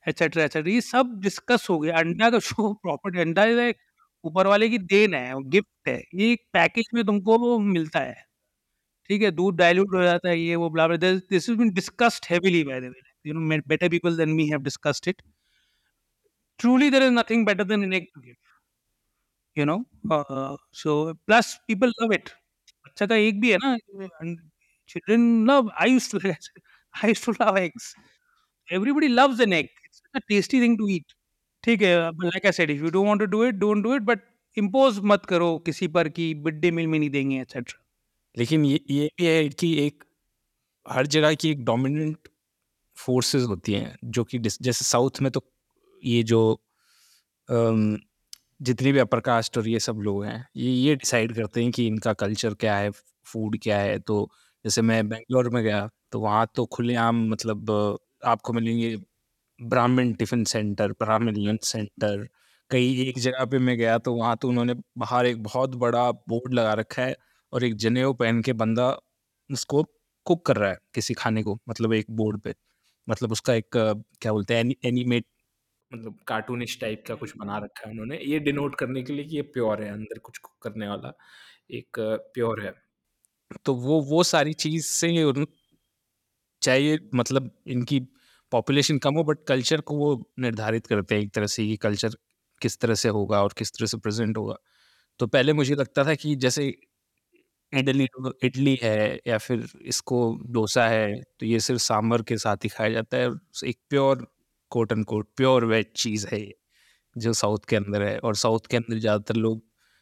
etcetera etcetera ये सब discuss हो गया अंडा का show property अंडा is like ऊपर वाले की देन है, गिफ्ट है, ये पैकेज में तुमको वो मिलता है। ठीक है, दूध डाइल्यूट हो जाता है, ये वो blah this is been discussed heavily by the way you know better people than me have discussed it truly there is nothing better than an egg gift you know so plus people love it अच्छा का एक भी है ना children love I used to I used to love eggs everybody loves an egg it's a tasty thing to eat ठीक है like I said if you don't want to do it don't do it but impose मत करो किसी पर कि mid day meal में नहीं देंगे etc लेकिन ये ये भी है कि एक हर जगह की एक डोमिनेंट फोर्सेस होती हैं जो कि जैसे साउथ में तो ये जो अम, जितने भी अपर कास्ट और ये सब लोग हैं ये ये डिसाइड करते हैं कि इनका कल्चर क्या है फ़ूड क्या है तो जैसे मैं बेंगलोर में गया तो वहाँ तो खुलेआम मतलब आपको मिलेंगे Brahmin tiffin centre, Brahmin lunch centre, कई एक जगह पे मैं गया तो वहाँ तो उन्होंने बाहर एक बहुत बड़ा बोर्ड लगा रखा है और एक जनेऊ पहन के बंदा उसको कुक कर रहा है किसी खाने को मतलब एक बोर्ड पे। मतलब उसका एक, क्या बोलते हैं एनिमेट मतलब कार्टूनिश टाइप का कुछ बना रखा है उन्होंने। ये डिनोट करने के लिए कि ये प्योर है, अंदर कुछ कुक करने वाला एक, प्योर है। तो वो वो सारी चीज़ से उन- चाहे मतलब इनकी पॉपुलेशन कम हो बट कल्चर को वो निर्धारित करते हैं एक तरह से कि कल्चर किस तरह से होगा और किस तरह से प्रेजेंट होगा। तो पहले मुझे लगता था कि जैसे इडली इडली है या फिर इसको डोसा है तो ये सिर्फ़ सांभर के साथ ही खाया जाता है एक pure quote and quote pure veg चीज़ है जो साउथ के अंदर है। और साउथ के अंदर ज़्यादातर लोग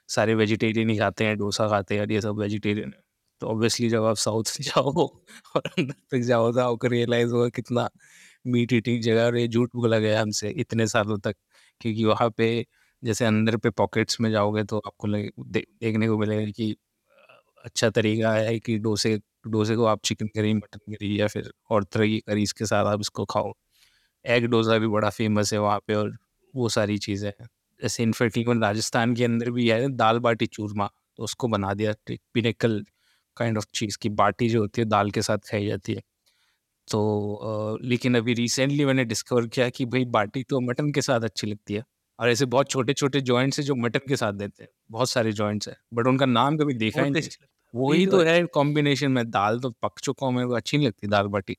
सारे वेजिटेरियन ही खाते हैं, डोसा खाते हैं और ये सब वेजिटेरियन है। तो ऑब्वियसली जब आप साउथ से जाओ और अंदर तक जाओ तो आपको रियलाइज़ होगा कितना मीट ईटिंग जगह और ये झूठ बोला गया हमसे इतने सालों तक क्योंकि वहाँ पे जैसे अंदर पे पॉकेट्स में जाओगे तो आपको लगे दे, देखने को मिलेगा कि अच्छा तरीका है कि डोसे डोसे को आप चिकन करी मटन करी या फिर और तरह की करीज के साथ आप इसको खाओ। एग डोसा भी बड़ा फ़ेमस है वहाँ पे और वो सारी चीज़ें हैं। जैसे इनफेक्ट इवन राजस्थान के अंदर भी है दाल बाटी चूरमा तो उसको बना दिया पिनेकल काइंड ऑफ़ चीज़ की बाटी जो होती है दाल के साथ खाई जाती है। तो अ, लेकिन अभी रिसेंटली मैंने डिस्कवर किया कि भाई बाटी तो मटन के साथ अच्छी लगती है। और ऐसे बहुत छोटे छोटे जॉइंट्स है जो मटन के साथ देते हैं। बहुत सारे जॉइंट्स है बट उनका नाम कभी देखा ही नहीं वही तो है। कॉम्बिनेशन में दाल तो पक चुका हूँ मेरे को अच्छी नहीं लगती दाल बाटी।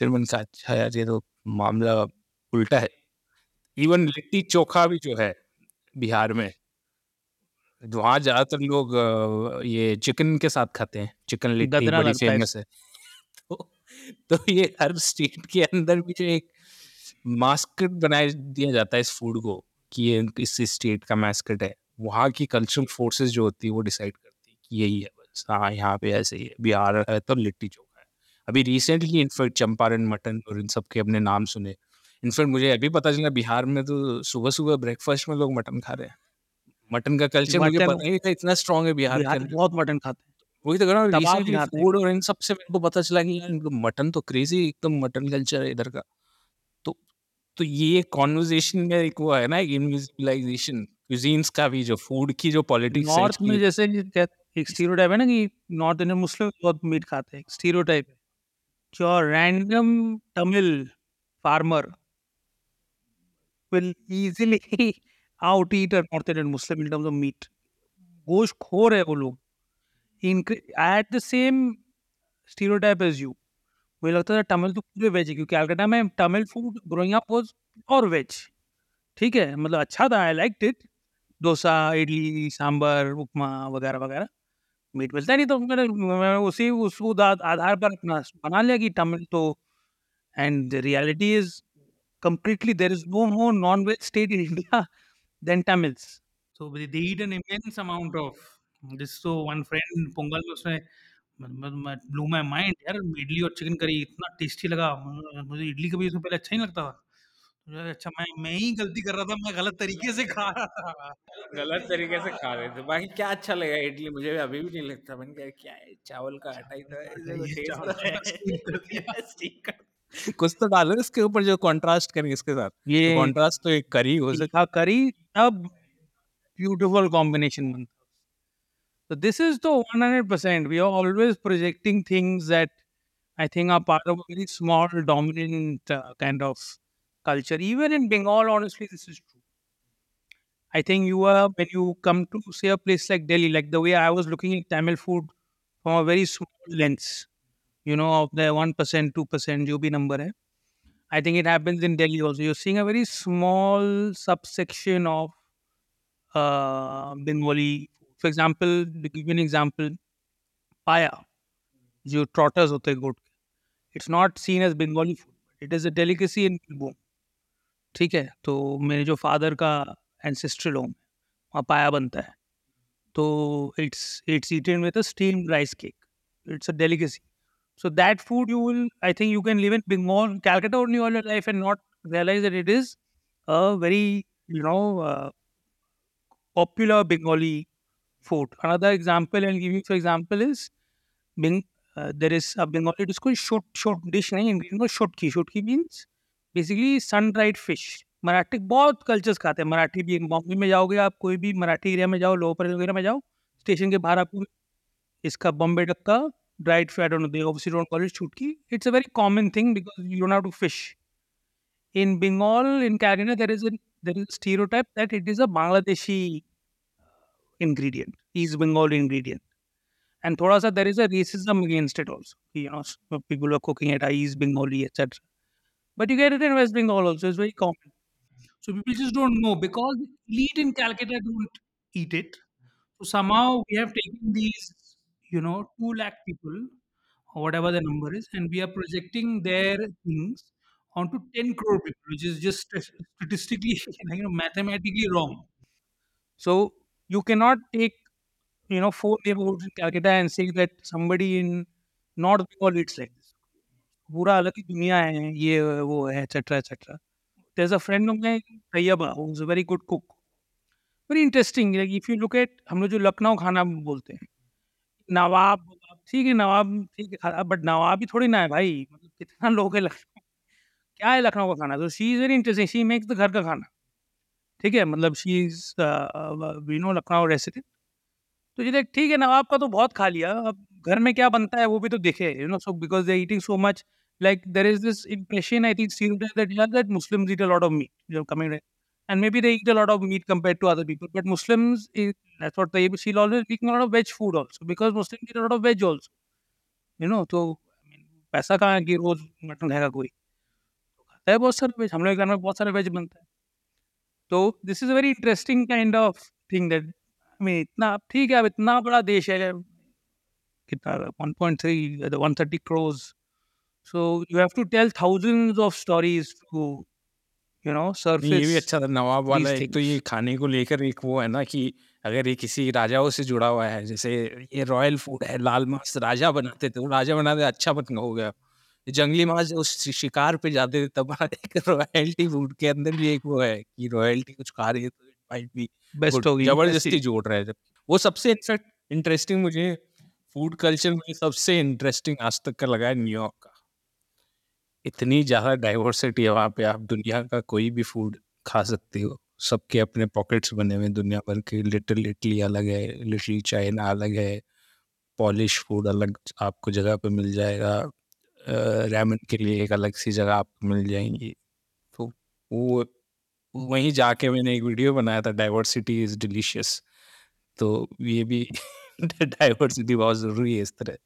फिर मैंने कहा अच्छा यार ये तो मामला उल्टा है। इवन लिट्टी चोखा भी जो है बिहार में वहाँ ज़्यादातर लोग ये चिकन के साथ खाते हैं। चिकन लिट्टी बड़ी फ़ेमस है। तो ये हर स्टेट के अंदर भी जो एक मास्कट बनाया दिया जाता है इस फ़ूड को कि ये इस स्टेट का मास्कट है। वहाँ की कल्चरल फोर्सेस जो होती है वो डिसाइड करती है कि यही है बस। हाँ यहाँ पे ऐसे ही है। बिहार है तो लिट्टी चोखा है। अभी रिसेंटली इनफैक्ट चंपारण मटन और इन सब के अपने नाम सुने। इनफैक्ट मुझे अभी पता चला बिहार में तो सुबह सुबह ब्रेकफास्ट में लोग मटन खा रहे हैं। मटन का कल्चर मुझे पता नहीं था इतना स्ट्रांग है बिहार के बहुत मटन खाते हैं। वही तो कह रहा हूँ रिसेंटली फ़ूड और इन सबसे मेरे को पता चला कि यार इनको मटन तो क्रेजी एकदम मटन कल्चर है इधर का। तो तो ये कॉन्वर्जेशन में एक वो है ना इनविजिबलाइजेशन क्यूजीन्स का भी जो फ़ूड की जो पॉलिटिक्स नॉर्थ में जैसे एक स्टीरियोटाइप है ना कि नॉर्थ इंडियन मुस्लिम बहुत मीट खाते हैं स्टीरियोटाइप है। जो random Tamil farmer will easily out eat a North Indian Muslim in terms of meat. गोश्त खोर है वो लोग। At the same stereotype as you मुझे लगता था तमिल तो पूरे वेज है, क्योंकि कैलकाटा में Tamil food growing up was और वेज ठीक है मतलब अच्छा था I like it dosa, idli sambar upma, वगैरह वगैरह. मीट मिलता नहीं तो मैंने उसी उस आधार पर अपना बना लिया कि तमिल तो and the reality is completely there is no more non-veg state in India than Tamils. So they they eat an immense amount of this. So one friend Pongal में उसने ब्लू माई माइंड यार इडली और chicken curry इतना tasty लगा। मुझे इडली कभी उसमें पहले अच्छा ही नहीं लगता था। मुझे अच्छा मैं मैं ही गलती कर रहा था मैं गलत तरीके से खा रहा था। गलत तरीके से खा रहे थे। बाकी क्या अच्छा लगा इडली? मुझे भी अभी भी नहीं लगता। मैंने कहा क्या है? चावल का आटा ही तो चावल तो कर- कुछ तो डालो इसके ऊपर जो कंट्रास्ट करे इसके साथ। ये कंट्रास्ट तो एक करी हो सकता करी अब beautiful combination बनता So this is the 100%. We are always projecting things that I think are part of a very small, dominant uh, kind of culture. Even in Bengal, honestly, this is true. I think you are, when you come to, say, a place like Delhi, like the way I was looking at Tamil food from a very small lens, you know, of the 1%, 2% UB number. Eh? I think it happens in Delhi also. You're seeing a very small subsection of uh, Bengali for example given example paya जो trotters होते हैं goat it's not seen as Bengali food it is a delicacy in boom ठीक है तो मेरे जो father का ancestral home है, वहाँ पाया बनता है। तो it's it's eaten with steam rice cake it's a delicacy so that food you will I think you can live in Bengal Calcutta only all life and not realise that it is a very you know popular Bengali food. Another example I'll give you, for example, is Beng- uh, there is a Bengali dish called shot, shot dish nahi, in Bengal, shotki. Shotki means basically sun dried fish Marathi बहुत cultures खाते हैं मराठी भी बॉम्बे में जाओगे आप कोई भी Marathi area में जाओ लोअर वगैरह में जाओ स्टेशन के बाहर आपको इसका बॉम्बे डक का dried fish. Don't know. They obviously don't call it chutki. It's a very common thing because you don't have to fish. In Bengal, in Calcutta, there is a there is a stereotype that it is a Bangladeshi ingredient, East Bengal ingredient. And thoda sa there is a racism against it also. You know, people are cooking it ah, as East Bengali, etc. But you get it in West Bengal also. It's very common. So people just don't know because elite in Calcutta don't eat it. So somehow we have taken these, you know, two lakh people or whatever the number is, and we are projecting their things onto 10 crore people, which is just statistically, you know, mathematically wrong. So you cannot take, you know, four neighborhoods in Calcutta and say that somebody in North Bengal eats like this. पूरा अलग ही दुनिया है ये वो है etcetera etcetera there's a friend of mine Tayyaba who's a very good cook very interesting like if you look at हम लोग जो लखनऊ खाना बोलते हैं नवाब ठीक है नवाब ठीक है बट नवाब भी थोड़ी ना है भाई मतलब कितना लोग है लखनऊ क्या है लखनऊ का खाना तो she is very interesting she makes the घर का खाना ठीक है मतलब शी वीनो लखनऊ रेसिडेंट तो ये देख, ठीक है ना, आपका तो बहुत खा लिया। अब घर में क्या बनता है वो भी तो देखे you know so because they eating so much like there is this impression I think seen that you that Muslim eat a lot of meat you coming right and maybe they eat a lot of meat compare to other people but Muslim Muslim तो पैसा कहाँ है कि रोज mutton खाएगा कोई? तो खाता है बहुत सारे वेज हम लोग के घर में बहुत सारे वेज बनता है। तो this is a very interesting kind of thing that mean इतना ठीक है अब इतना बड़ा देश है कितना 1.3 130 crores. So you have to tell thousands of stories to you know surface ये भी अच्छा था नवाब वाला एक तो ये खाने को लेकर एक वो है ना कि अगर ये किसी राजाओं से जुड़ा हुआ है जैसे ये रॉयल फ़ूड है लाल मांस राजा बनाते थे वो राजा बनाते अच्छा बन हो गया। ये जंगली मांस उस शिकार पे जाते थे तब एक रॉयल्टी फ़ूड के अंदर भी एक वो है कि रॉयल्टी कुछ खा रही है तो माइट भी बेस्ट होगी। ज़बरदस्ती जोड़ रहा है जब। वो सबसे इनफैक्ट इंटरेस्टिंग मुझे फ़ूड कल्चर में सबसे इंटरेस्टिंग आज तक का लगा है न्यूयॉर्क का। इतनी ज़्यादा डाइवर्सिटी है वहाँ पे। आप दुनिया का कोई भी फ़ूड खा सकते हो। सबके अपने पॉकेट्स बने हुए दुनिया भर के लिटिल इटली अलग है लिटिल चाइना अलग है पॉलिश फ़ूड अलग आपको जगह पे मिल जाएगा। रैमन के लिए एक अलग सी जगह आपको मिल जाएँगी तो वो वहीं जाके मैंने एक वीडियो बनाया था डाइवर्सिटी इज़ डिलीशियस तो ये भी डाइवर्सिटी बहुत ज़रूरी है इस तरह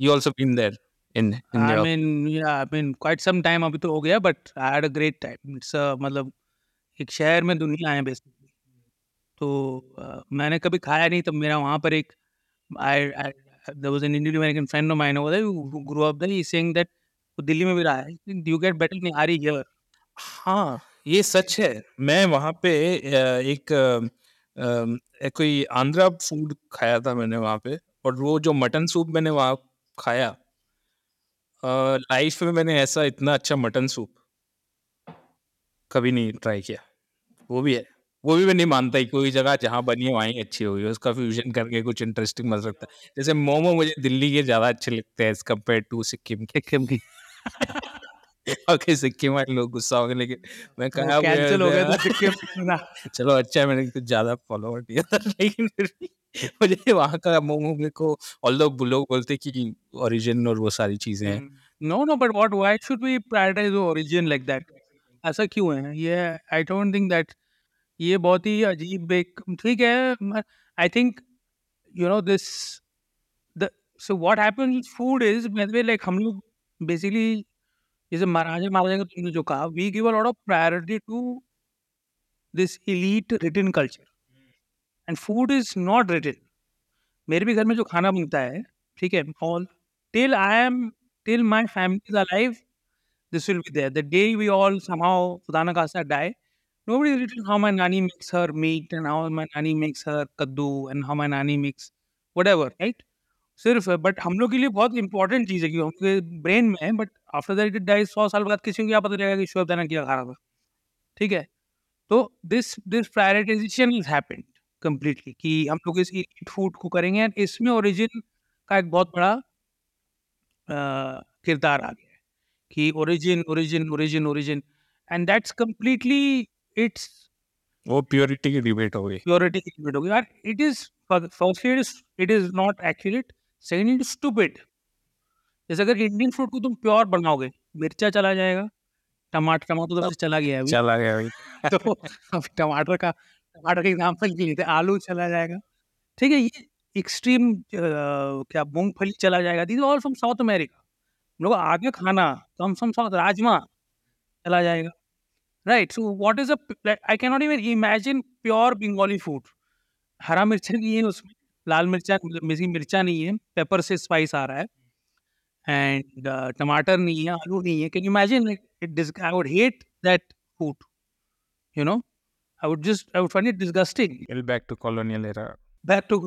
you also been there in I mean, yeah, I mean, quite some time अभी तो हो गया, but I had a great time. It's a मतलब एक शहर में दुनिया है बेसिकली. तो uh, मैंने कभी खाया नहीं तो मेरा वहाँ पर एक I there was an Indian American friend of mine over there who, who grew up there. He's saying that वो दिल्ली में भी रहा है. You get better nihari here. हाँ ये सच है मैं वहाँ पे अ, एक अ, अ, कोई आंध्रा फ़ूड खाया था मैंने वहाँ पे और वो जो मटन सूप मैंने वहाँ खाया लाइफ में मैंने ऐसा इतना अच्छा मटन सूप कभी नहीं ट्राई किया वो भी है वो भी मैं नहीं मानता कि कोई जगह जहाँ बनी है वहीं अच्छी होगी उसका फ्यूजन करके कुछ इंटरेस्टिंग बन सकता है जैसे मोमो मुझे दिल्ली के ज़्यादा अच्छे लगते हैं एज कंपेयर टू सिक्किम के सिक्किम की ओके सिक्किम वाले लोग गुस्सा हो गए लेकिन मैं कहा कैंसिल हो गया था सिक्किम ना चलो अच्छा है मैंने कुछ ज़्यादा फॉलोवर दिया था लेकिन फिर भी मुझे वहाँ का मोमो मेरे को ऑल लोग बोलते कि ओरिजिन और वो सारी चीज़ें हैं no no but? Why should we prioritize the origin like that? ऐसा क्यों है? ये I don't think that ये बहुत ही अजीब एक, ठीक है I think you know this the so what happens food is may like हम लोग बेसिकली जैसे महाराजा महाराजा का तुमने जो कहा we give a lot of priority to this elite return culture and food is not return मेरे भी घर में जो खाना बनता है, ठीक है all till I am till my family life this will be there the day we all somehow खुदा ना खासा die nobody written how my nanny makes her meat and how my nanny makes her kaddu and how my nanny makes whatever, right? सिर्फ़ but हम लोग के लिए बहुत important चीज़ है कि उनके ब्रेन में है but after that it dies सौ साल बाद किसी को क्या पता चलेगा कि शुभ दाना क्या खा रहा था ठीक है तो this this prioritisation is happened completely कि हम लोग इस फ़ूड को करेंगे and इसमें ओरिजिन का एक बहुत बड़ा अ, किरदार आ गया है कि origin origin origin origin and that's completely its वो प्योरिटी की डिबेट हो गई। purity की limit होगी यार it is firstly it is it is not accurate secondly it is stupid जैसे अगर इंडियन फ़ूड को तुम प्योर बनाओगे मिर्चा चला जाएगा टमाटर टमाटर तो चला गया अभी। चला गया भाई तो अब टमाटर का टमाटर का एग्ज़ाम्पल ले लेते आलू चला जाएगा। ठीक है ये एक्सट्रीम क्या मूंगफली चला जाएगा। These all from South America हम लोग आगे खाना कम फ्रॉम साउथ राजमा चला जाएगा। Right so what is I can not even imagine pure Bengali food हरा मिर्चा नहीं है उसमें लाल मिर्चा मिर्ची मिर्चा नहीं है पेपर से स्पाइस आ रहा है एंड टमाटर नहीं है आलू नहीं है can you imagine it I would hate that food you know? I would just i would find it disgusting. Well, back to colonial era. back to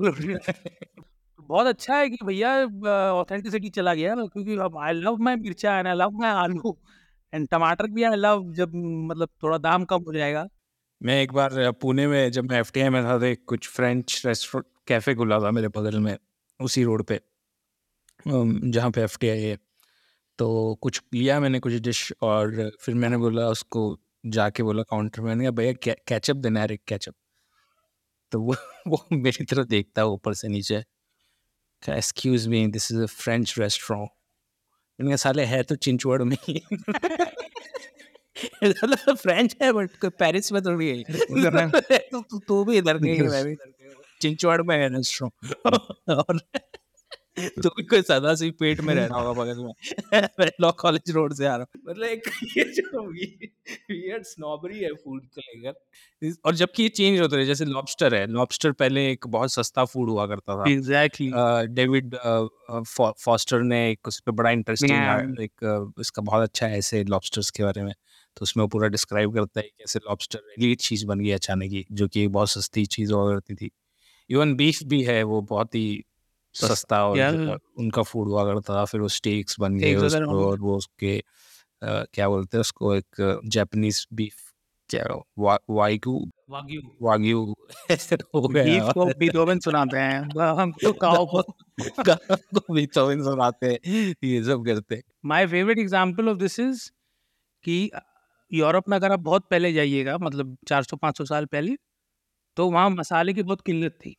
बहुत अच्छा है कि भैया ऑथेंटिसिटी चला गया क्योंकि I love my mircha and I love my aloo and टमाटर भी आई लव जब मतलब थोड़ा दाम कम हो जाएगा। मैं एक बार पुणे में जब मैं एफ़ में था तो एक कुछ फ्रेंच रेस्टोरेंट कैफ़े खुला था मेरे बगल में, उसी रोड पे जहाँ पे एफ़ है तो कुछ लिया मैंने कुछ डिश और फिर मैंने बोला उसको जाके बोला काउंटर मैंने कहा, भैया कैचअप देना है एक कैचअप तो वो वो मेरी तरफ़ देखता है ऊपर से नीचे। Excuse me this is a French restaurant मैंने कहा साले है तो चिंचवड़ में फ्रेंच है बट पेरिस में थोड़ी है। है। तो तू तू भी इधर नहीं है मैं भी। चिंचवाड़ में है और तो कोई सदा से पेट में रहना होगा बगल में मैं लॉ कॉलेज रोड से आ रहा हूँ। मतलब एक ये जो वियर्ड स्नॉबरी है फ़ूड को लेकर। और जबकि ये चेंज होते रहे जैसे लॉबस्टर है। लॉबस्टर पहले एक बहुत सस्ता फ़ूड हुआ करता था। एग्जैक्टली डेविड फॉस्टर ने एक उस पर बड़ा इंटरेस्टिंग Yeah. एक अ, इसका बहुत अच्छा है ऐसे लॉबस्टर्स के बारे में। तो उसमें वो पूरा डिस्क्राइब करता है कैसे लॉबस्टर एलिट चीज़ बन गई अचानक ही जो कि बहुत सस्ती चीज़ हुआ करती थी। इवन बीफ भी है वो बहुत ही सस्ता और उनका फ़ूड हुआ करता था फिर वो स्टेक्स बन गए उसको और वो उसके क्या बोलते हैं उसको एक जापानीज बीफ क्या वा, वाइगू वाग्यू वाग्यू हो गया बीफ को बीथोवन सुनाते हैं। वह हमको काओ को को भी तो सुनाते हैं ये सब करते हैं। My favourite example of this is कि यूरोप में अगर आप बहुत पहले जाइएगा मतलब 400-500 साल पहले तो वहाँ मसाले की बहुत किल्लत थी।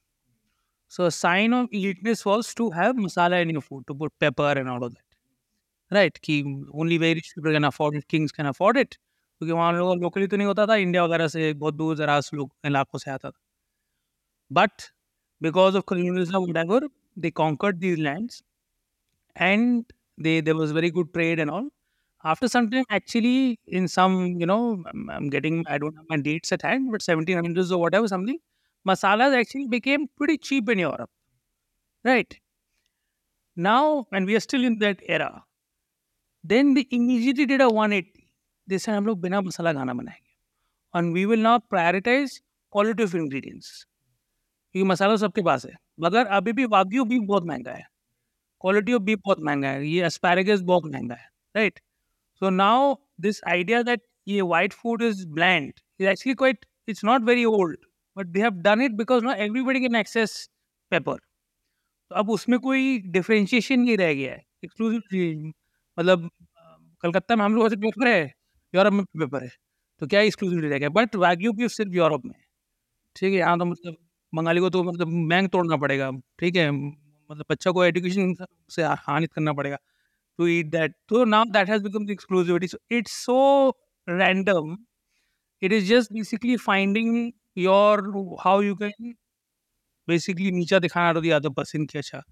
so sign of eliteness was to have masala in your food to put pepper and all of that right कि only very rich people can afford it kings can afford it क्योंकि वहाँ लोगों लोकली तो नहीं होता था India वगैरह से बहुत दूर दराज लोग इलाकों से आता था but because of colonialism whatever they conquered these lands and they there was very good trade and all after some time actually in some you know I'm, I'm getting i don't have my dates at hand but 1700s or whatever something masalas actually became pretty cheap in europe right now and we are still in that era then they immediately did a 180 they said हम लोग बिना मसाला खाना बनाएंगे and we will now prioritize quality of ingredients क्योंकि मसाला सबके पास है मगर अभी भी वाग्यू भी बहुत महंगा है क्वालिटी ऑफ बीफ बहुत महंगा है ये एस्पैरेगस बहुत महंगा है right so now this idea that ये white food is bland is actually quite it's not very old but they have done it because not everybody can access pepper तो अब उसमें कोई डिफरेंशिएशन नहीं रह गया है। एक्सक्लूसिव मतलब कलकत्ता में हम लोग पेपर है, यूरोप में पेपर है। तो क्या एक्सक्लूसिवली रह गया? बट वाग्यू भी सिर्फ़ यूरोप में ठीक है, यहाँ तो मतलब बंगाली को तो मतलब बैंक तोड़ना पड़ेगा। ठीक है मतलब बच्चा को एजुकेशन से हानित करना पड़ेगा। टू ईट दैट तो now that has become the exclusivity so it's so random it is just basically finding your how you can basically नीचा दिखाना तो अदर पर्सन की अच्छा।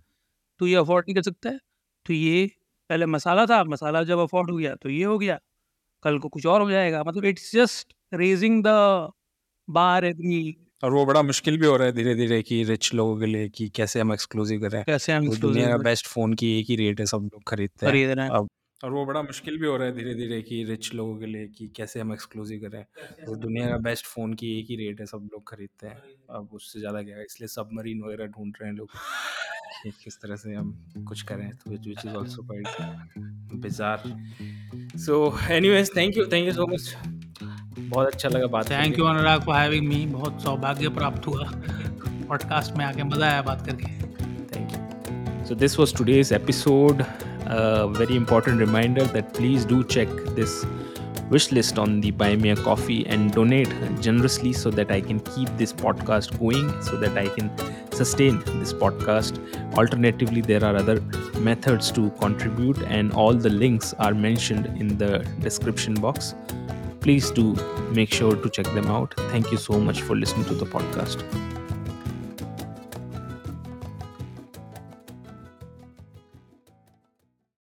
तो ये अफोर्ड नहीं कर सकता है। तो ये पहले मसाला था मसाला जब अफोर्ड हो गया तो ये हो गया। कल को कुछ और हो जाएगा। मतलब it's just raising the bar every और वो बड़ा मुश्किल भी हो रहा है धीरे धीरे कि रिच लोगों के लिए कि कैसे हम एक्सक्लूसिव करें। कैसे हम दुनिया का बेस्ट फ़ोन की एक ही रेट है सब लोग खरीदते हैं। खरीद रहे हैं। अब और वो बड़ा मुश्किल भी हो रहा है धीरे धीरे कि रिच लोगों के लिए कि कैसे हम एक्सक्लूसिव करें। वो दुनिया का बेस्ट फ़ोन की एक ही रेट है सब लोग खरीदते हैं। अब उससे ज़्यादा क्या है इसलिए सबमरीन वगैरह ढूंढ रहे हैं लोग कि किस तरह से हम कुछ करें तो which is also quite bizarre so anyways thank you thank you so much बहुत अच्छा लगा बात thank you Anurag for having me बहुत सौभाग्य प्राप्त हुआ पॉडकास्ट में आके मज़ा आया बात करके। Thank you so this was today's episode. A very important reminder that please do check this wish list on the Buy Me a Coffee and donate generously so that I can keep this podcast going, so that I can sustain this podcast. Alternatively, there are other methods to contribute, and all the links are mentioned in the description box. Please do make sure to check them out. Thank you so much for listening to the podcast.